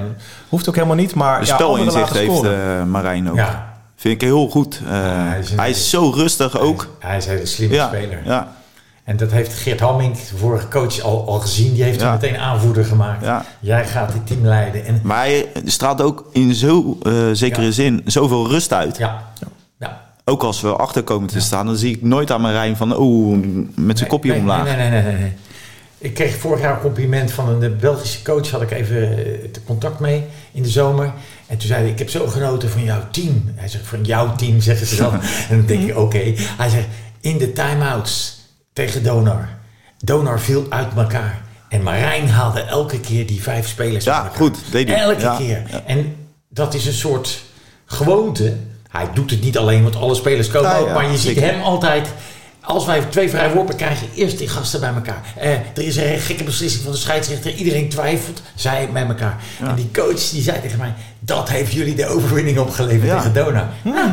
hoeft ook helemaal niet. Maar De ja, spelinzicht heeft eh, Marijn ook. Ja. Vind ik heel goed. Eh, hij is een- hij is zo rustig ook. Hij is een hele slimme Ja, speler. ja, En dat heeft Geert Hamming, de vorige coach, al, al gezien. Die heeft Ja. hem meteen aanvoerder gemaakt. Ja. Jij gaat dit team leiden. En, maar hij straalt ook in zo eh, zekere Ja. zin zoveel rust uit. ja. ja. Ook als we achter komen te staan, dan zie ik nooit aan Marijn van oeh, met zijn kopje nee, omlaag. Nee, nee, nee, nee, nee. Ik kreeg vorig jaar een compliment van een de Belgische coach. Had ik even eh, contact mee in de zomer. En toen zei hij, ik heb zo genoten van jouw team. Hij zegt, van jouw team zeggen ze dan. en dan denk ik, oké. Hij zegt, in de time-outs tegen Donar. Donar viel uit elkaar. En Marijn haalde elke keer die vijf spelers Ja, uit elkaar. goed, deed hij. Elke Ja, keer. ja. En dat is een soort gewoonte. Hij doet het niet alleen, want alle spelers komen ook. maar je ziet hem altijd... Als wij twee vrije worpen krijgen, eerst die gasten bij elkaar. Eh, er is een gekke beslissing van de scheidsrechter. Iedereen twijfelt, zij bij elkaar. En die coach die zei tegen mij... Dat heeft jullie de overwinning opgeleverd Ja. tegen Dona. Nou,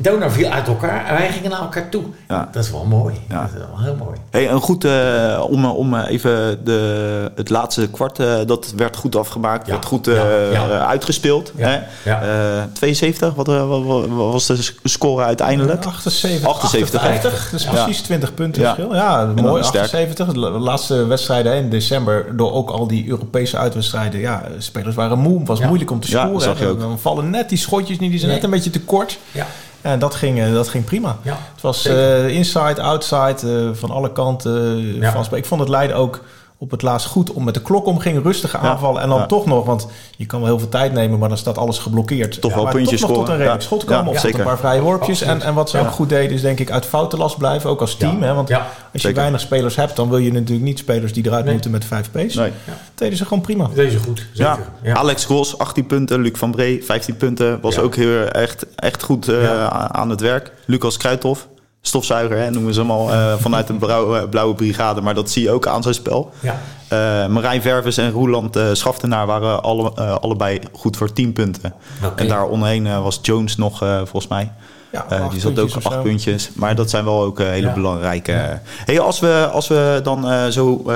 Dona viel uit elkaar en wij gingen naar elkaar toe. Ja. Dat is wel mooi. Ja. Dat is wel heel mooi. Hey, een goed, eh, om, om eh, even de, het laatste kwart, eh, dat werd goed afgemaakt. Ja. Werd goed eh, Ja, ja. eh, uitgespeeld. Ja, Hè? ja. Eh, 72, wat, eh, wat, wat was de score uiteindelijk? 78, 78, 58. Dat is Ja. precies 20 punten Ja. verschil. Ja, mooi. sterk. 78. De laatste wedstrijden in december, door ook al die Europese uitwedstrijden. Ja, spelers waren moe. Het was Ja. moeilijk om te Ja, scoren. zag je ook. Dan vallen net die schotjes niet. Die zijn Nee. net een beetje te kort. Ja. En dat ging, eh, dat ging prima. Ja, het was eh, inside, outside, eh, van alle kanten. Ja. Ik vond het Leiden ook op het laatst goed om met de klok omging. Rustige aanvallen. En dan Ja. toch nog, want je kan wel heel veel tijd nemen, maar dan staat alles geblokkeerd. Toch wel puntjes toch nog tot scoren. een redelijk Ja. schot komen. Ja, of tot zeker. een paar vrije worpjes. En, en wat ze Ja. ook goed deden, is denk ik uit foutenlast blijven. Ook als team. Ja. Hè? Want Ja. als je Zeker. weinig spelers hebt, dan wil je natuurlijk niet spelers die eruit Nee. moeten met vijf P's. Nee. Dat deden ze gewoon prima. Deze goed, zeker. Ja. Ja. Alex Gros, 18 punten. Luc van Bree, 15 punten. Was Ja. ook heel, echt, echt goed eh, Ja. aan het werk. Lucas Kruithof, stofzuiger, hè, noemen ze hem al. eh, vanuit de blauwe, blauwe brigade. Maar dat zie je ook aan zijn spel. Ja. Eh, Marijn Verves en Roeland eh, Schaftenaar waren alle, eh, allebei goed voor 10 punten. En daar eh, was Jones nog, eh, volgens mij. Ja, Eh, die zat ook acht zo. puntjes. Maar dat zijn wel ook eh, hele Ja. belangrijke. Hey, als, we, als we dan eh, zo eh,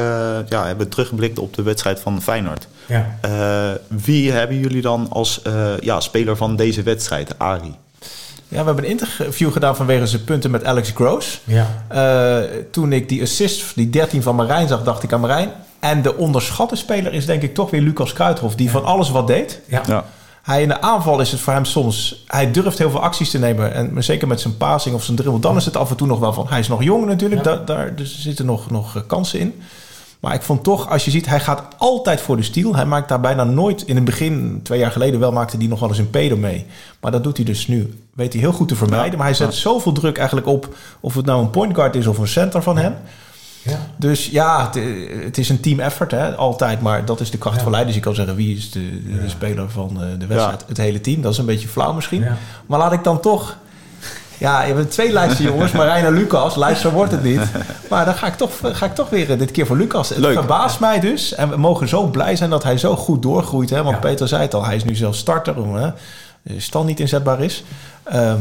ja, hebben teruggeblikt op de wedstrijd van Feyenoord. Ja. Eh, wie hebben jullie dan als eh, ja, speler van deze wedstrijd, Ari? Ja, we hebben een interview gedaan vanwege zijn punten met Alex Gross. Ja. Eh, toen ik die assist, die 13 van Marijn zag, dacht ik aan Marijn. En de onderschatte speler is denk ik toch weer Lucas Kruithof, die van alles wat deed. Ja. Ja. Hij in de aanval is het voor hem soms... Hij durft heel veel acties te nemen. En zeker met zijn passing of zijn dribbel. Dan is het af en toe nog wel van... Hij is nog jong natuurlijk. Ja. Daar, daar dus zitten nog, nog kansen in. Maar ik vond toch, als je ziet... Hij gaat altijd voor de stiel. Hij maakt daar bijna nooit... In het begin, twee jaar geleden wel, maakte hij nog wel eens een pedo mee. Maar dat doet hij dus nu. Weet hij heel goed te vermijden. Ja. Maar hij zet zoveel druk eigenlijk op... Of het nou een point guard is of een center van hem. Ja. Dus ja, het, het is een team effort, hè, altijd. Maar dat is de kracht Ja. van Leiden. Dus je kan zeggen, wie is de, de speler van eh, de wedstrijd? Het hele team. Dat is een beetje flauw misschien. Maar laat ik dan toch... Ja, je hebt twee lijsten jongens, Marijn en Lucas. Lijster wordt het niet. Maar dan ga ik toch, ga ik toch weer eh, dit keer voor Lucas. Het Leuk. verbaast mij dus. En we mogen zo blij zijn dat hij zo goed doorgroeit. Hè? Want Ja. Peter zei het al, hij is nu zelfs starter. Hè? De stand niet inzetbaar is. Ehm,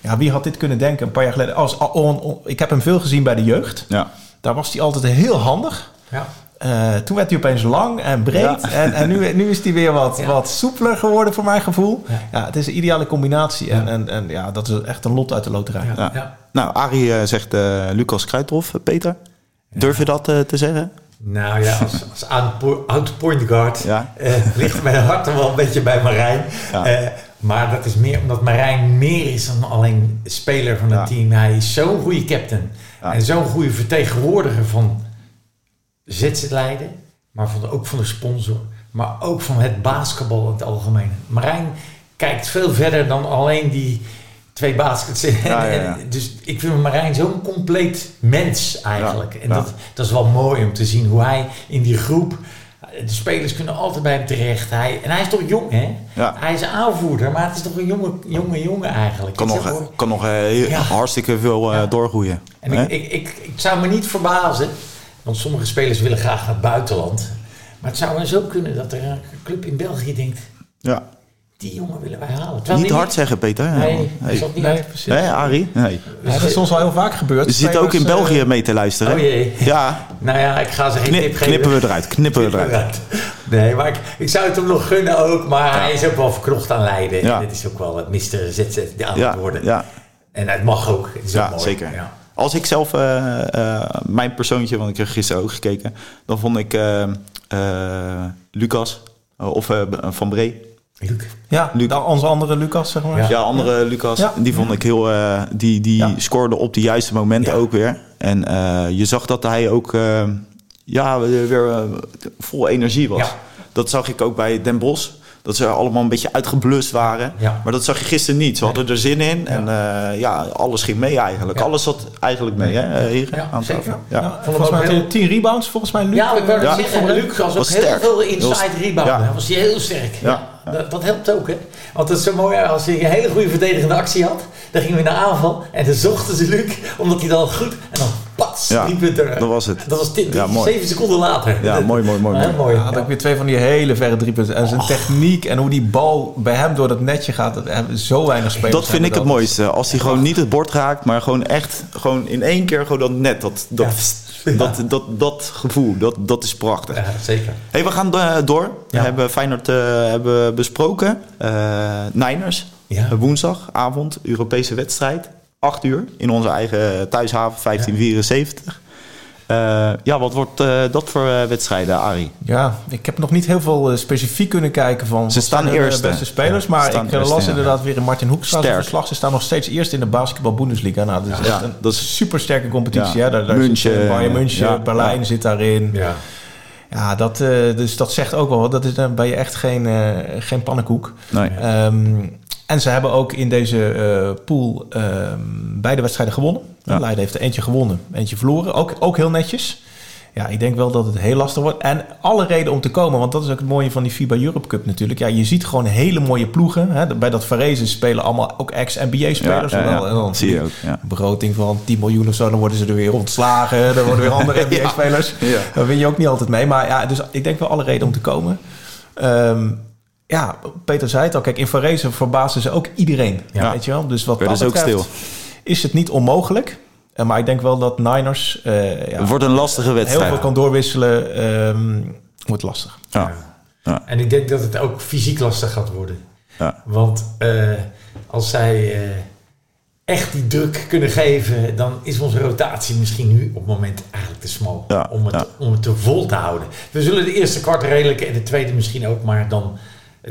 ja, wie had dit kunnen denken een paar jaar geleden? Als, on- on- ik heb hem veel gezien bij de jeugd. Ja. Daar was hij altijd heel handig. Ja. Eh, toen werd hij opeens lang en breed. Ja. En, en nu, nu is hij weer wat, Ja. wat soepeler geworden voor mijn gevoel. Ja. Ja. het is een ideale combinatie. En, en, en ja, dat is echt een lot uit de loterij. Ja. Ja. Ja. Nou, Arie eh, zegt eh, Lucas Kruithof. Peter, durf je dat eh, te zeggen? Nou ja, als, als oud point guard Ja. eh, ligt mijn hart er wel een beetje bij Marijn. Ja. Eh, maar dat is meer omdat Marijn meer is dan alleen speler van het Ja. team. Hij is zo'n goede captain. Ja. En zo'n goede vertegenwoordiger van ZZ Leiden. Maar van de, ook van de sponsor. Maar ook van het basketbal in het algemeen. Marijn kijkt veel verder dan alleen die twee baskets. Ja, ja, ja. Dus ik vind Marijn zo'n compleet mens eigenlijk. En dat, dat is wel mooi om te zien hoe hij in die groep... De spelers kunnen altijd bij hem terecht. Hij, en hij is toch jong, hè? Ja. Hij is aanvoerder, maar het is toch een jonge jonge, jongen eigenlijk. Kan nog, kan nog eh, heel- hartstikke veel eh, doorgroeien. En ik, ik, ik zou me niet verbazen, want sommige spelers willen graag naar het buitenland. Maar het zou wel zo kunnen dat er een club in België denkt, ja. die jongen willen wij halen. Terwijl Niet hard zeggen, Peter. Nee, Nee, dat niet Nee, precies. nee Arie? Nee. Ja, dat is ons al heel vaak gebeurd. Je zit ook in België eh, mee te luisteren. Oh jee. Ja, Nou ja, ik ga ze geen Knip- tip geven. knippen we eruit. Knippen we eruit. Nee, maar ik, ik zou het hem nog gunnen ook. Maar hij is ook wel verkrocht aan Leiden. Ja. En dit is ook wel het Mr. ZZ aan Ja, het worden. ja. En het mag ook. Het is ook Ja, mooi. zeker. Ja. Als ik zelf, eh, eh, mijn persoontje, want ik heb gisteren ook gekeken, dan vond ik eh, eh, Lucas of eh, Van Bree. Luc. Ja, Luc. dan onze andere Lucas, zeg maar. Ja. Ja, andere Lucas, Ja. die vond ik heel, eh, die, die Ja. scoorde op de juiste momenten Ja. ook weer. En eh, je zag dat hij ook, eh, ja, weer vol energie was. Ja. Dat zag ik ook bij Den Bosch. Dat ze allemaal een beetje uitgeblust waren. Ja. Maar dat zag je gisteren niet. Ze hadden er zin in. En eh, ja, alles ging mee eigenlijk. Ja. Alles zat eigenlijk mee, hè, heren? Ja, aan zeker. tafel. Ja, Ja. volgens mij ook had heel- hij 10 rebounds, volgens mij, Luc. Ja, ik wou zeggen, Luc was ook Was heel sterk. veel Heel inside st- rebound. Was hij heel sterk. Ja. Dat, dat helpt ook, hè. Want het is zo mooi, als je een hele goede verdedigende actie had, dan gingen we naar aanval en dan zochten ze Luc, omdat hij dan goed, en dan pats, Ja, drie punten eruit. dat was het. Dat was dit, Ja, mooi. zeven seconden later. Ja, mooi, mooi, mooi, Heel mooi. mooi. Ja, had ook weer twee van die hele verre driepunten. En zijn techniek en hoe die bal bij hem door dat netje gaat. Dat hebben zo weinig spelers. Dat vind ik het mooiste. Als hij gewoon niet het bord raakt, maar gewoon echt gewoon in één keer gewoon dat net. Dat, dat, Ja. Dat, dat, dat, gevoel, dat, dat is prachtig. Ja, zeker. Hey, we gaan eh, door. We hebben Feyenoord eh, hebben besproken. Eh Niners, Ja. Woensdagavond, Europese wedstrijd. 8 uur in onze eigen thuishaven, 1574. Eh, ja, wat wordt eh, dat voor eh, wedstrijden, Arie? Ja, ik heb nog niet heel veel specifiek kunnen kijken van Ze staan de eerste. beste spelers. Ja, maar ik eerste, las ja. inderdaad weer in Martin Hoekstra Sterk. verslag. Ze staan nog steeds eerst in de basketbal Bundesliga. Nou, dat is Ja, echt een dat is- is super sterke competitie. Ja. Hè? Daar, daar München, zit, Bayern München, ja, Berlijn ja. zit daarin. Ja. Ja, dat, eh, dus dat zegt ook wel wat. Dat is, dan ben je echt geen, eh, geen pannenkoek. Nee. Ehm, en ze hebben ook in deze eh, pool ehm, beide wedstrijden gewonnen. Ja. Leiden heeft er eentje gewonnen, eentje verloren. Ook, ook heel netjes. Ja, ik denk wel dat het heel lastig wordt. En alle reden om te komen, want dat is ook het mooie van die FIBA Europe Cup natuurlijk. Ja, je ziet gewoon hele mooie ploegen. Hè. Bij dat Varese spelen allemaal ook ex-NBA-spelers. Ja, ja, ja. En dan zie je ook, begroting van 10 miljoen of zo, dan worden ze er weer ontslagen. Dan worden weer andere NBA-spelers. Daar win je ook niet altijd mee. Maar ja, dus ik denk wel alle reden om te komen. Ehm, ja, Peter zei het al. Kijk, in Varese verbazen ze ook iedereen. Ja. Weet je wel? Dus wat dat ze ook betreft is het niet onmogelijk. Eh, maar ik denk wel dat Niners eh, ja, Het wordt een lastige heel wedstrijd. veel kan doorwisselen. ehm, wordt lastig. Ja. Ja. En ik denk dat het ook fysiek lastig gaat worden. Ja. Want eh, als zij eh, echt die druk kunnen geven, dan is onze rotatie misschien nu op het moment eigenlijk te smal Ja, om, het, ja. om het te vol te houden. We zullen de eerste kwart redelijk en de tweede misschien ook, maar dan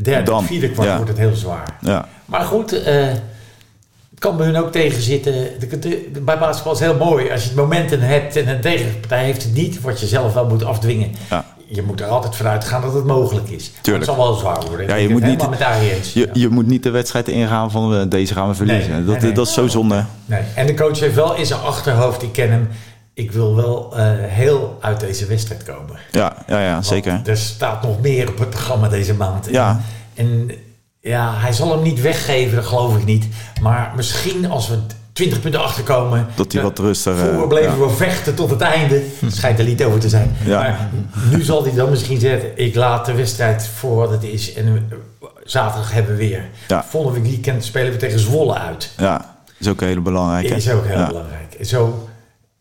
derde, Dan, vierde kwart ja. wordt het heel zwaar. Ja. Maar goed, het kan bij hun ook tegenzitten. De, de, bij basketbal is het heel mooi. Als je het momentum hebt en een tegenpartij heeft het niet, wat je zelf wel moet afdwingen. Ja. Je moet er altijd vanuit gaan dat het mogelijk is. Tuurlijk. Het zal wel zwaar worden. Ja, je moet niet- met. Je, je moet niet de wedstrijd ingaan van eh, deze gaan we verliezen. Nee, dat, nee, nee. dat is zo zonde. Nee. En de coach heeft wel in zijn achterhoofd, ik ken hem, ik wil wel eh, heel uit deze wedstrijd komen. Ja, ja, ja Want zeker. Er staat nog meer op het programma deze maand. Ja. En, en ja, hij zal hem niet weggeven, dat geloof ik niet. Maar misschien als we 20 punten achterkomen. Dat hij wat rustiger, Vroeger eh, bleven ja. we vechten tot het einde. Schijnt er niet over te zijn. Ja. Maar nu zal hij dan misschien zeggen: ik laat de wedstrijd voor wat het is. En eh, zaterdag hebben we weer. Ja. Volgende weekend spelen we tegen Zwolle uit. Ja, is ook een hele belangrijke. Is ook heel belangrijk. Zo,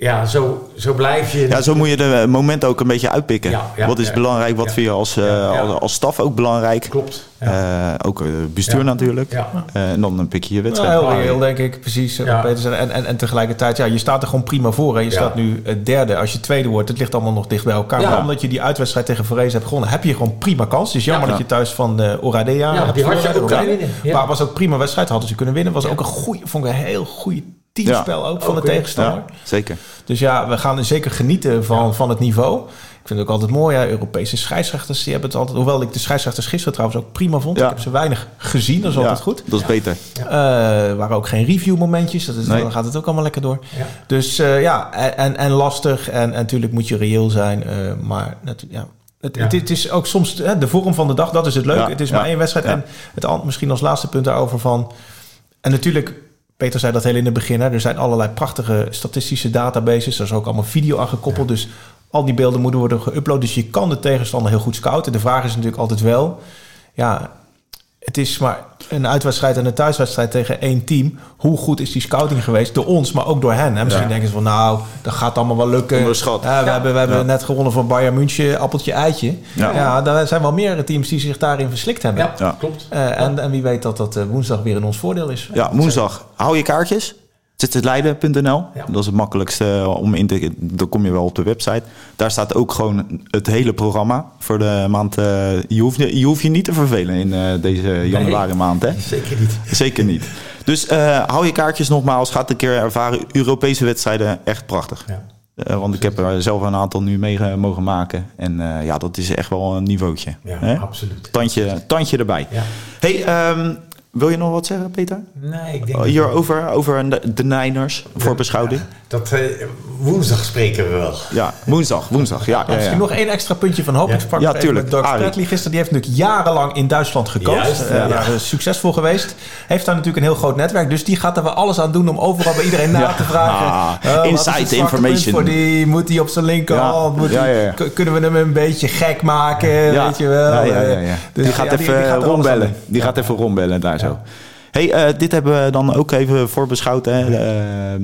ja, zo, zo blijf je... Ja, zo moet je de momenten ook een beetje uitpikken. Ja, ja, wat is ja, belangrijk? Wat ja. vind je als, eh, Ja, ja. als, als staf ook belangrijk? Klopt. Ja. Eh, ook eh, bestuur Ja. natuurlijk. Ja. Eh, en dan pik je je Nou, wedstrijd. heel reëel, denk ik. Precies. eh. En, en, en tegelijkertijd, ja, je staat er gewoon prima voor. Hè. Je Ja. staat nu eh, derde. Als je tweede wordt, het ligt allemaal nog dicht bij elkaar. Ja. Maar omdat je die uitwedstrijd tegen Forez hebt gewonnen, heb je gewoon prima kans. Het is jammer Ja. dat je thuis van de Oradea Ja, hebt die had je ook kunnen winnen. Ja. Maar het was ook prima wedstrijd. Hadden ze kunnen winnen. Was ook een goede, vond ik een heel goede teamspel ook van de tegenstander. Ja, zeker. Dus ja, we gaan zeker genieten van, van het niveau. Ik vind het ook altijd mooi, ja, Europese scheidsrechters, die hebben het altijd... Hoewel ik de scheidsrechters gisteren trouwens ook prima vond. Ja. Ik heb ze weinig gezien, dat is altijd goed. Dat is beter. Eh, er waren ook geen review momentjes, dat is, Nee. dan gaat het ook allemaal lekker door. Ja. Dus eh, ja, en, en lastig en, en natuurlijk moet je reëel zijn. eh, maar natu- ja, het, Ja. Het, het is ook soms hè, de vorm van de dag, dat is het leuke. Ja, het is ja, maar één wedstrijd. ja. En het, misschien als laatste punt daarover van... En natuurlijk, Peter zei dat heel in het begin. Hè, er zijn allerlei prachtige statistische databases. Er is ook allemaal video aan gekoppeld. Dus al die beelden moeten worden geüpload. Dus je kan de tegenstander heel goed scouten. De vraag is natuurlijk altijd wel... Ja, het is maar een uitwedstrijd en een thuiswedstrijd tegen één team. Hoe goed is die scouting geweest? Door ons, maar ook door hen. Hè? Misschien Ja. denken ze van, nou, dat gaat allemaal wel lukken. Onderschat. Ja, we Ja. hebben, we hebben net gewonnen van Bayern München, appeltje, eitje. Ja. Ja. daar zijn wel meerdere teams die zich daarin verslikt hebben. Ja, Ja. klopt. Eh, en, en wie weet dat dat eh, woensdag weer in ons voordeel is. Ja, woensdag. Hou je kaartjes. Zithetleiden.nl. Ja. Dat is het makkelijkste om in te... Dan kom je wel op de website. Daar staat ook gewoon het hele programma voor de maand. eh, je, hoeft, je je hoeft je niet te vervelen in eh, deze januari maand, hè? Zeker niet. Zeker niet. Dus eh, hou je kaartjes nogmaals. Gaat een keer ervaren. Europese wedstrijden, echt prachtig. Ja. Eh, want ik heb er zelf een aantal nu mee ge- mogen maken. En eh, ja, dat is echt wel een niveautje. Ja, hè? absoluut. Tandje, tandje erbij. Ja. Hey, ehm, wil je nog wat zeggen, Peter? Nee, ik denk... Oh, Hierover, over de, de Niners voor beschouwing? Ja, dat, eh, woensdag spreken we wel. Ja, woensdag, woensdag. Ja, ja, Misschien nog één extra puntje van hoop. Ja. Ik Ja, tuurlijk. met Doug. Bradley gisteren. Die heeft natuurlijk jarenlang in Duitsland gecoacht. Juist, Eh, ja. is succesvol geweest. Heeft daar natuurlijk een heel groot netwerk. Dus die gaat er wel alles aan doen om overal bij iedereen na te vragen. Ah, Eh, is inside information. Voor die, moet hij op zijn linkerhand? Kunnen we hem een beetje gek maken? Weet je wel? Ja, ja, ja, Eh, ja. dus die gaat even rondbellen. Die gaat even rondbellen daar zo. Hey, eh, dit hebben we dan ook even voorbeschouwd. Hè. Eh,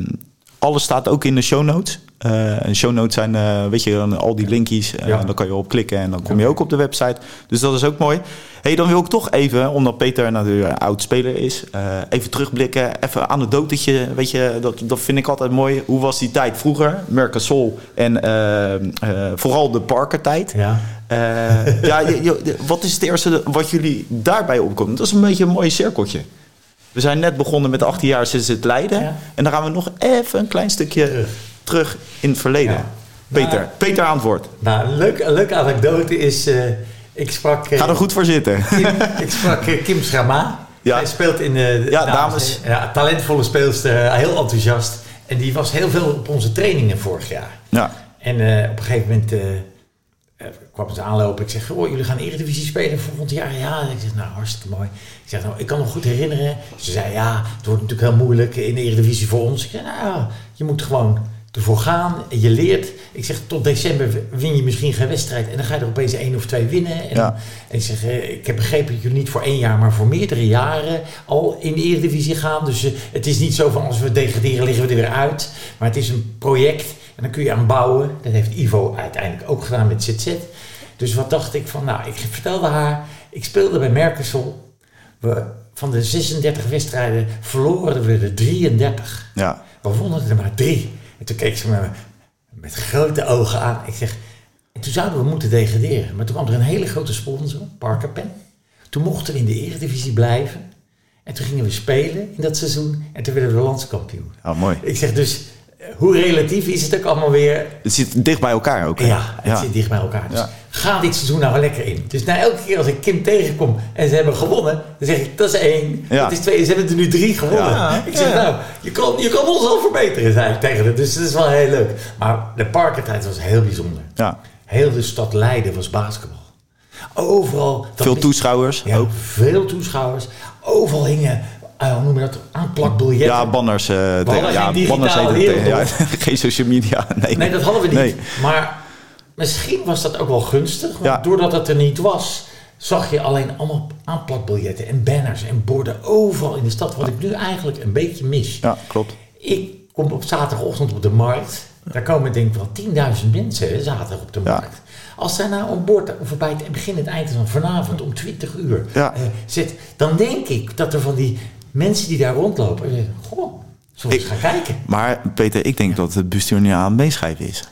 alles staat ook in de show notes. Eh, en show notes zijn, eh, weet je, dan al die linkjes. eh, Ja. Dan kan je op klikken en dan kom je ook op de website. Dus dat is ook mooi. Hey, dan wil ik toch even, omdat Peter natuurlijk een oud speler is, eh, even terugblikken. Even aan het dotetje, weet je, dat, dat vind ik altijd mooi. Hoe was die tijd vroeger? Mercosol en eh, eh, vooral de Parker-tijd. Ja. Eh, ja, wat is het eerste wat jullie daarbij opkomen? Dat is een beetje een mooi cirkeltje. We zijn net begonnen met 18 jaar sinds het Leiden. Ja. En dan gaan we nog even een klein stukje Terug. terug, in het verleden. Ja. Peter, Nou, Peter aan het woord. Nou, een, leuk, een leuke anekdote is... eh, ik sprak... eh, Ga er goed voor zitten. Kim, ik sprak eh, Kim Schrama. Ja. Hij speelt in de Ja, dames. Ja, talentvolle speelster, eh, heel enthousiast. En die was heel veel op onze trainingen vorig jaar. Ja, En eh, op een gegeven moment eh, eh, kwam ze aanlopen. Ik zeg, oh, jullie gaan Eredivisie spelen volgend jaar? Ja, ik zeg, nou, hartstikke mooi. Ik zeg, nou, ik kan me goed herinneren. Ze zei, ja, het wordt natuurlijk heel moeilijk in de Eredivisie voor ons. Ik zeg, nou, je moet gewoon ervoor gaan. Je leert. Ik zeg, tot december win je misschien geen wedstrijd. En dan ga je er opeens één of twee winnen. En, Ja. en ik zeg, eh, ik heb begrepen dat jullie niet voor één jaar, maar voor meerdere jaren al in de Eredivisie gaan. Dus eh, het is niet zo van als we degraderen, liggen we er weer uit. Maar het is een project en dan kun je aan bouwen. Dat heeft Ivo uiteindelijk ook gedaan met ZZ. Dus wat dacht ik van, nou, ik vertelde haar, ik speelde bij Mercosol. We, van de 36 wedstrijden verloren we er 33. ja. We wonnen er maar drie. En toen keek ze me met grote ogen aan. Ik zeg, en toen zouden we moeten degraderen. Maar toen kwam er een hele grote sponsor, Parker Pen. Toen mochten we in de Eredivisie blijven. En toen gingen we spelen in dat seizoen. En toen werden we landskampioen. Oh, mooi. Ik zeg dus, hoe relatief is het ook allemaal weer? Het zit dicht bij elkaar ook. hè? Ja, het zit dicht bij elkaar. Dus Ja. ga dit seizoen nou lekker in. Dus na elke keer als ik Kim tegenkom en ze hebben gewonnen, dan zeg ik, dat is één, Ja. dat is twee, ze hebben er nu drie gewonnen. Ja. Ik zeg, Ja. nou, je kan, je kan ons al verbeteren, zei ik tegen haar. Dus dat is wel heel leuk. Maar de parkertijd was heel bijzonder. Ja. Heel de stad Leiden was basketbal. Overal. Veel toeschouwers Ja, ook. veel toeschouwers. Overal hingen, eh, hoe noem je dat, aanplakbiljetten. Ja, banners. tegen- ja, geen banners tegen- ja, Geen social media. Nee, Nee, dat hadden we niet. Nee. Maar misschien was dat ook wel gunstig. Want Ja. doordat het er niet was, zag je alleen allemaal aanplakbiljetten en banners en borden overal in de stad. Wat ik nu eigenlijk een beetje mis. Ja, klopt. Ik kom op zaterdagochtend op de markt. Daar komen denk ik wel 10.000 mensen zaterdag op de Ja. markt. Als daar nou aan boord of bij het begin en het eind van vanavond om 20 uur Ja. eh, zit, dan denk ik dat er van die mensen die daar rondlopen, eh, goh, zullen we eens Ik- gaan kijken. Maar Peter, ik denk dat het bestuur nu aan meeschrijven is.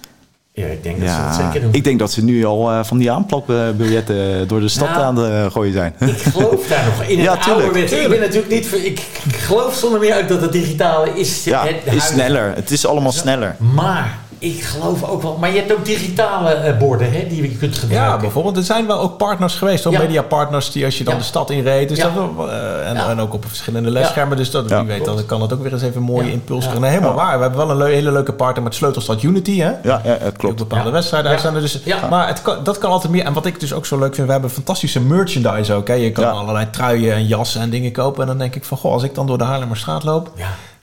Ja, ik denk dat ze dat zeker doen. ik denk dat ze nu al eh, van die aanplakbiljetten door de stad Nou, aan het gooien zijn. Ik geloof daar nog in. Ja, tuurlijk. Ik ben tuurlijk. natuurlijk niet. Ik, ik geloof zonder meer uit dat het digitale is. Ja, het is sneller. Het is allemaal sneller. Maar ik geloof ook wel. Maar je hebt ook digitale eh, borden hè, die je kunt gebruiken. Ja, bijvoorbeeld. Er zijn wel ook partners geweest. Ja. mediapartners die als je dan Ja. de stad inreed. Dus Ja. dat, eh, en, Ja. en ook op verschillende lesschermen. Dus dat, Ja. wie weet, dan kan dat ook weer eens even een mooie Ja. impuls Ja. geven. Helemaal waar. We hebben wel een hele leuke partner met Sleutelstad Unity, hè? Ja, ja het klopt. bepaalde Ja. wedstrijden Ja. uitzenden. Dus, Ja. Maar het kan, dat kan altijd meer. En wat ik dus ook zo leuk vind, we hebben fantastische merchandise ook. Hè. Je kan Ja. allerlei truien en jassen en dingen kopen. En dan denk ik van, goh, als ik dan door de Haarlemmerstraat loop...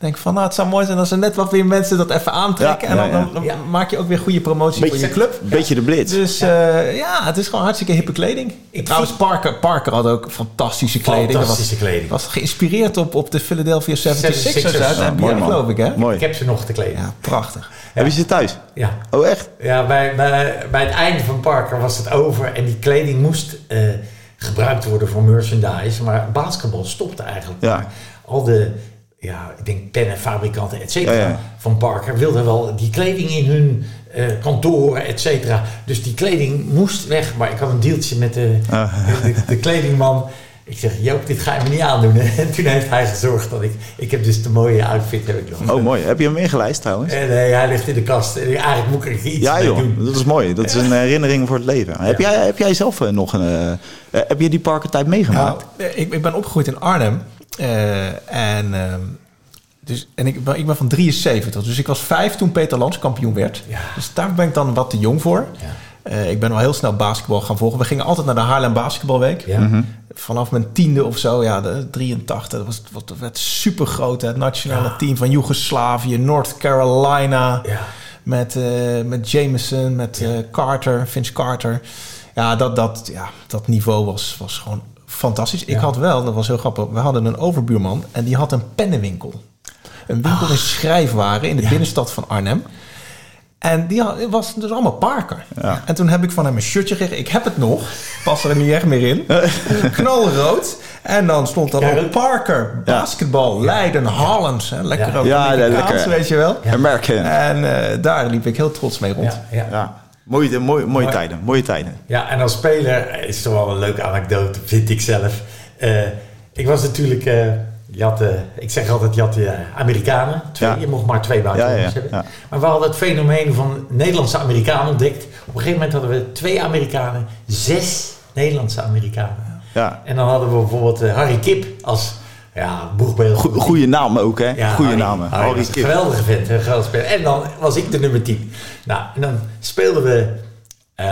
Denk van, nou, het zou mooi zijn als er net wat weer mensen dat even aantrekken. Ja, en dan, ja, ja. dan- dan Ja. maak je ook weer goede promotie voor je Beetje, club. beetje de blitz. Dus eh, ja, het is gewoon hartstikke hippe kleding. Ik Trouwens, Parker, Parker had ook fantastische kleding. Fantastische was, kleding. was geïnspireerd op, op de Philadelphia 76ers 76ers. uit Ja, mooi, man. geloof ik, hè? Mooi. Ik heb ze nog te kleden. Ja, prachtig. Heb je ze thuis? Ja. Oh, echt? Ja, bij, bij, bij het einde van Parker was het over en die kleding moest eh, gebruikt worden voor merchandise. Maar basketbal stopte eigenlijk. Ja. Al de, ja, ik denk pennenfabrikanten, et cetera, Ja, ja. van Parker wilden wel die kleding in hun eh, kantoren, et cetera. Dus die kleding moest weg. Maar ik had een deeltje met de, Ah. de, de kledingman. Ik zeg, Joop, dit ga je me niet aandoen. En toen heeft hij gezorgd dat ik... Ik heb dus de mooie outfit heb ik nog. Oh, mooi. Heb je hem ingelijst trouwens? En eh, hij ligt in de kast. En eigenlijk moet ik er iets Ja mee joh, doen. dat is mooi. Dat is een herinnering voor het leven. Heb, jij, heb jij zelf eh, nog een... eh, eh, heb je die parkertijd meegemaakt? Nou, ik, ik ben opgegroeid in Arnhem. Eh, en ehm, dus, en ik, ben- ik ben van 73. Dus ik was vijf toen Peter Lans kampioen werd. Ja. Dus daar ben ik dan wat te jong voor. Ja. Eh, ik ben wel heel snel basketbal gaan volgen. We gingen altijd naar de Haarlem Basketbalweek. Ja. Mhm. Vanaf mijn tiende of zo, ja, de 83. Dat was, dat werd super groot. Het nationale Ja. team van Joegoslavië, North Carolina. Ja. Met, eh, met Jameson, met eh, Carter, Vince Carter. Ja, dat, dat, ja, dat niveau was, was gewoon fantastisch. Ik had wel, dat was heel grappig, we hadden een overbuurman en die had een pennenwinkel. Een winkel in schrijfwaren in de binnenstad van Arnhem. En die had, was dus allemaal Parker. Ja. En toen heb ik van hem een shirtje gekregen. Ik heb het nog. Pas er niet echt meer in. Knalrood. En dan stond er Ja, op Parker. Basketbal. Leiden. Holland. Hè, lekker Ja. ook Ja, lekker. weet je wel. En eh, daar liep ik heel trots mee rond. Ja. Mooie, mooie, mooie Maar- tijden. Mooie tijden. Ja, en als speler is toch wel een leuke anekdote, vind ik zelf. Eh, ik was natuurlijk, je had, eh, ik zeg altijd, je had eh, Amerikanen. Twee, Ja. Je mocht maar twee buitenlanders Ja, ja, hebben. Maar we hadden het fenomeen van Nederlandse Amerikanen ontdekt. Op een gegeven moment hadden we twee Amerikanen, zes Nederlandse Amerikanen. Ja. En dan hadden we bijvoorbeeld Harry Kip als ja, boegbeeld. Go- Goeie naam ook, hè? Ja, Harry- namen. Harry geweldige vent, een geweldige speler. En dan was ik de nummer 10. Nou, en dan speelden we eh,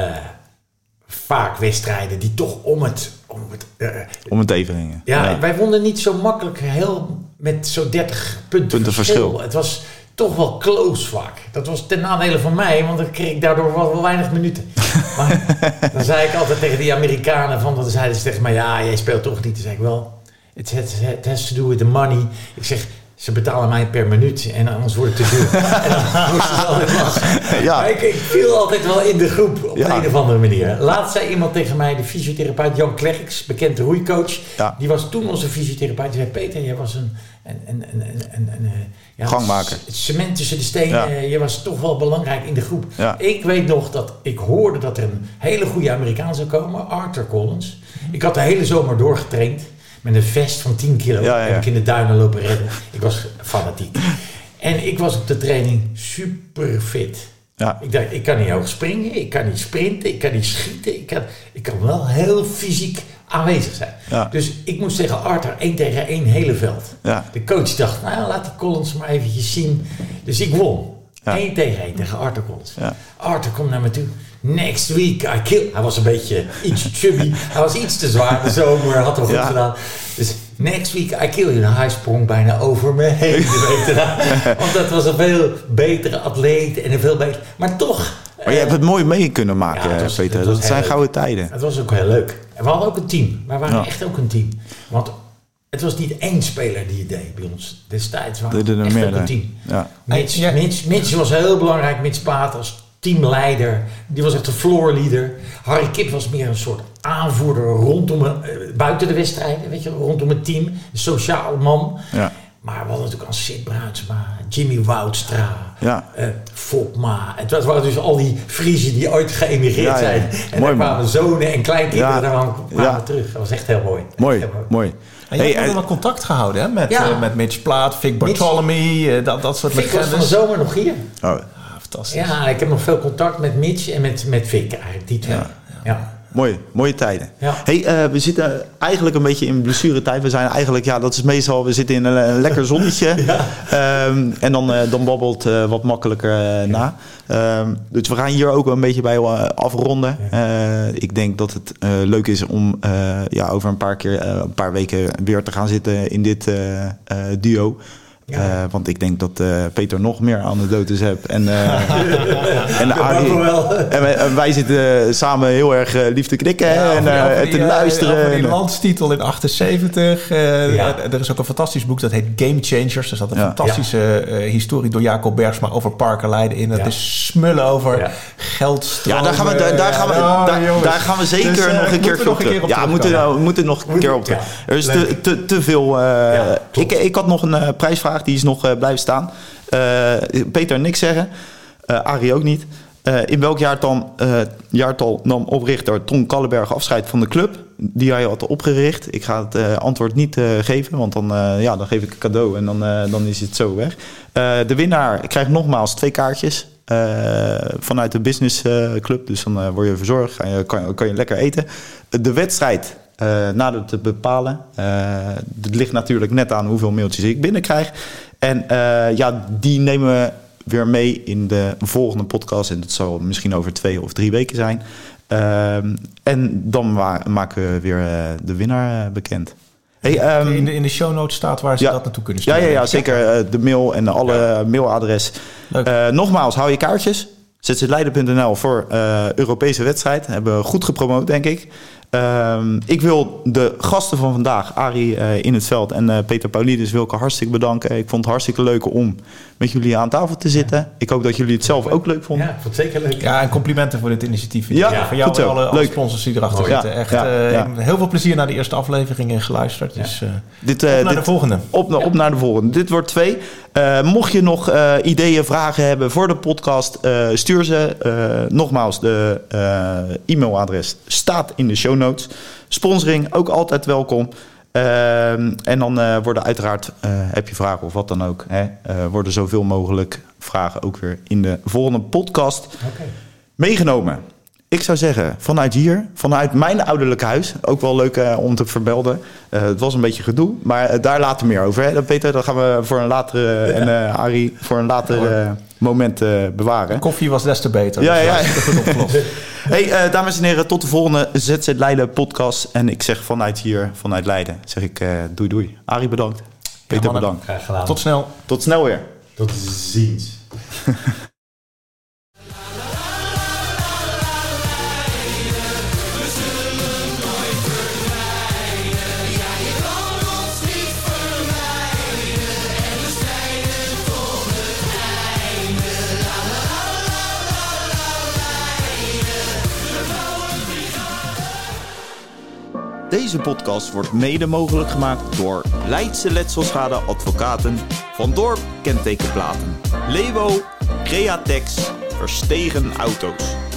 vaak wedstrijden die toch om het... Om het eh, Om het even gingen. ja, wij wonnen niet zo makkelijk heel met zo'n 30 punten, Punten verschil. Het was toch wel close vaak. Dat was ten nadele van mij, want dan kreeg ik daardoor wel, wel weinig minuten. Maar dan zei ik altijd tegen die Amerikanen, van, dan zeiden ze tegen mij, ja, jij speelt toch niet. Dan zei ik wel, it has, it has to do with the money. Ik zeg, ze betalen mij per minuut en anders wordt het te duur. en dan moesten ze altijd lachen. Ja. Maar ik, ik viel altijd wel in de groep op Ja. een of andere manier. Laatst zei iemand tegen mij, de fysiotherapeut Jan Klerks, bekend roeicoach. Ja. Die was toen onze fysiotherapeut. Die zei, Peter, jij was een, een, een, een, een, een, een, eh, ja, Gangmaker. c- Cement tussen de stenen. Eh, Je was toch wel belangrijk in de groep. Ik weet nog dat ik hoorde dat er een hele goede Amerikaan zou komen. Arthur Collins. Ik had de hele zomer doorgetraind. Met een vest van 10 kilo. Ja. Heb ik in de duinen lopen redden. Ik was fanatiek. En ik was op de training super fit. Ja. Ik dacht, ik kan niet hoog springen, ik kan niet sprinten, ik kan niet schieten. Ik kan, ik kan wel heel fysiek aanwezig zijn. Ja. Dus ik moest tegen Arthur één tegen één hele veld. Ja. De coach dacht, nou laat die Collins maar eventjes zien. Dus ik won. Ja. Eén tegen één tegen Arthur Collins. Ja. Arthur komt naar me toe. Next week I kill. Hij was een beetje iets chubby. Hij was iets te zwaar. De zomer had hem goed Ja. gedaan. Dus next week I kill you. En hij sprong bijna over me heen. Want dat was een veel betere atleet en een veel beter. Maar toch. Maar je hebt het mooi mee kunnen maken, Ja, het was- Peter. Dat zijn gouden tijden. Het was ook heel leuk. En we hadden ook een team. Wij waren Ja. echt ook een team. Want Het was niet één speler die het deed bij ons destijds. waren Deden er echt meer, team. Ja. Mitch, Ja. Mitch, Mitch was heel belangrijk. Mitch Paat als teamleider. Die was echt een floorleader. Harry Kip was meer een soort aanvoerder rondom een, eh, buiten de wedstrijden. Weet je, rondom het team. Een sociaal man. Ja. Maar we hadden natuurlijk al Sid Bruinsma, Jimmy Woudstra, Ja. eh, Fopma. En het waren dus al die Friesen die ooit geëmigreerd Ja, ja. zijn. En Mooi, daar man. kwamen zonen en kleinkinderen Ja. kwamen Ja. terug. Dat was echt heel mooi. Mooi, heel mooi. En je Hey, hebt eh, wel contact gehouden hè? Met, Ja. eh, met Mitch Plaat, Vic Bartholomew, eh, dat, dat soort Vic was van de legendes. zomer nog hier. oh, Ah, fantastisch. Ja, ik heb nog veel contact met Mitch en met, met Vic eigenlijk, die twee. Ja. Ja. Mooi, mooie tijden. Ja. Hey, eh, we zitten eigenlijk een beetje in blessuretijd. We zijn eigenlijk, ja, dat is meestal, we zitten in een, een lekker zonnetje. Ehm, en dan, eh, dan babbelt eh, wat makkelijker eh, na. Ehm, dus we gaan hier ook een beetje bij eh, afronden. Eh, ik denk dat het eh, leuk is om eh, ja, over een paar keer, eh, een paar weken weer te gaan zitten in dit eh, eh, duo. Ja. Eh, want ik denk dat eh, Peter nog meer anekdotes hebt. En, eh en Arie, wij, en wij zitten samen heel erg lief te knikken Ja, en die- te luisteren. over die En, eh, landstitel in 78. eh, Ja. eh, Er is ook een fantastisch boek dat heet Game Changers. Er staat een fantastische historie door Jacob Bergsma over Parker Leiden in. Het is smullen over geldstromen. ja, daar gaan we, daar, daar gaan we, daar, daar gaan we zeker Dus, nog een keer nog een op Ja, we moeten, terugkomen. we moeten nog een keer op terug. Er is te, te, te veel. ik, ik had nog een eh, die is nog eh, blijven staan. Eh, Peter niks zeggen, Eh Arie ook niet. In welk jaartal, eh, jaartal nam oprichter Ton Kallenberg afscheid van de club die hij had opgericht? Ik ga het antwoord niet geven, want dan, ja, dan geef ik een cadeau en dan, dan is het zo weg. De winnaar krijgt nogmaals twee kaartjes vanuit de business eh, club. Dus dan word je verzorgd, je, kan, kan je lekker eten. De wedstrijd eh nader te bepalen. Eh, het ligt natuurlijk net aan hoeveel mailtjes ik binnenkrijg. En eh, ja, die nemen we weer mee in de volgende podcast. En dat zal misschien over twee of drie weken zijn. En dan maken we weer eh, de winnaar eh, bekend. Hey, ehm, in, de, in de show notes staat waar ze ja. dat naartoe kunnen ja, sturen. ja, ja, zeker. eh, de mail en alle mailadres. Eh, nogmaals, hou je kaartjes. zzleiden.nl voor eh, Europese wedstrijd. Hebben we goed gepromoot, denk ik. Ehm, ik wil de gasten van vandaag, Arie eh, in het veld en eh, Peter Paulides, wil ik hartstikke bedanken. Ik vond het hartstikke leuk om met jullie aan tafel te zitten. Ik hoop dat jullie het zelf ook leuk vonden. Ja, ik vond het zeker leuk. Ja, en complimenten voor dit initiatief. Ja, voor jou goed en zo. alle, alle sponsors die erachter Mooi. zitten. Ja, Echt ja, eh, ja. heel veel plezier naar de eerste aflevering en geluisterd. Dus eh, Dit, eh, op naar dit- de volgende. Op, na- op naar de volgende. Dit wordt twee. Eh, mocht je nog eh, ideeën, vragen hebben voor de podcast, eh, stuur ze. Eh, nogmaals, de eh, e-mailadres staat in de show notes. Sponsoring ook altijd welkom. Ehm, en dan eh, worden uiteraard, eh, heb je vragen of wat dan ook, hè, eh, worden zoveel mogelijk vragen ook weer in de volgende podcast meegenomen. Ik zou zeggen, vanuit hier, vanuit mijn ouderlijk huis, ook wel leuk eh, om te vermelden. Eh, het was een beetje gedoe, maar eh, daar later meer over. Hè? Peter, dat gaan we voor een latere, en Arie, voor een later moment bewaren. Koffie was des te beter. Ja, dus ja. opgelost. Hey, dames en heren, tot de volgende ZZ Leiden podcast. En ik zeg vanuit hier, vanuit Leiden, zeg ik doei doei. Arie bedankt. Peter bedankt. Graag gedaan. Tot snel. Tot snel weer. Tot ziens. Deze podcast wordt mede mogelijk gemaakt door Leidse Letselschade Advocaten, Van Dorp Kentekenplaten, Lewo, Createx, Verstegen Auto's.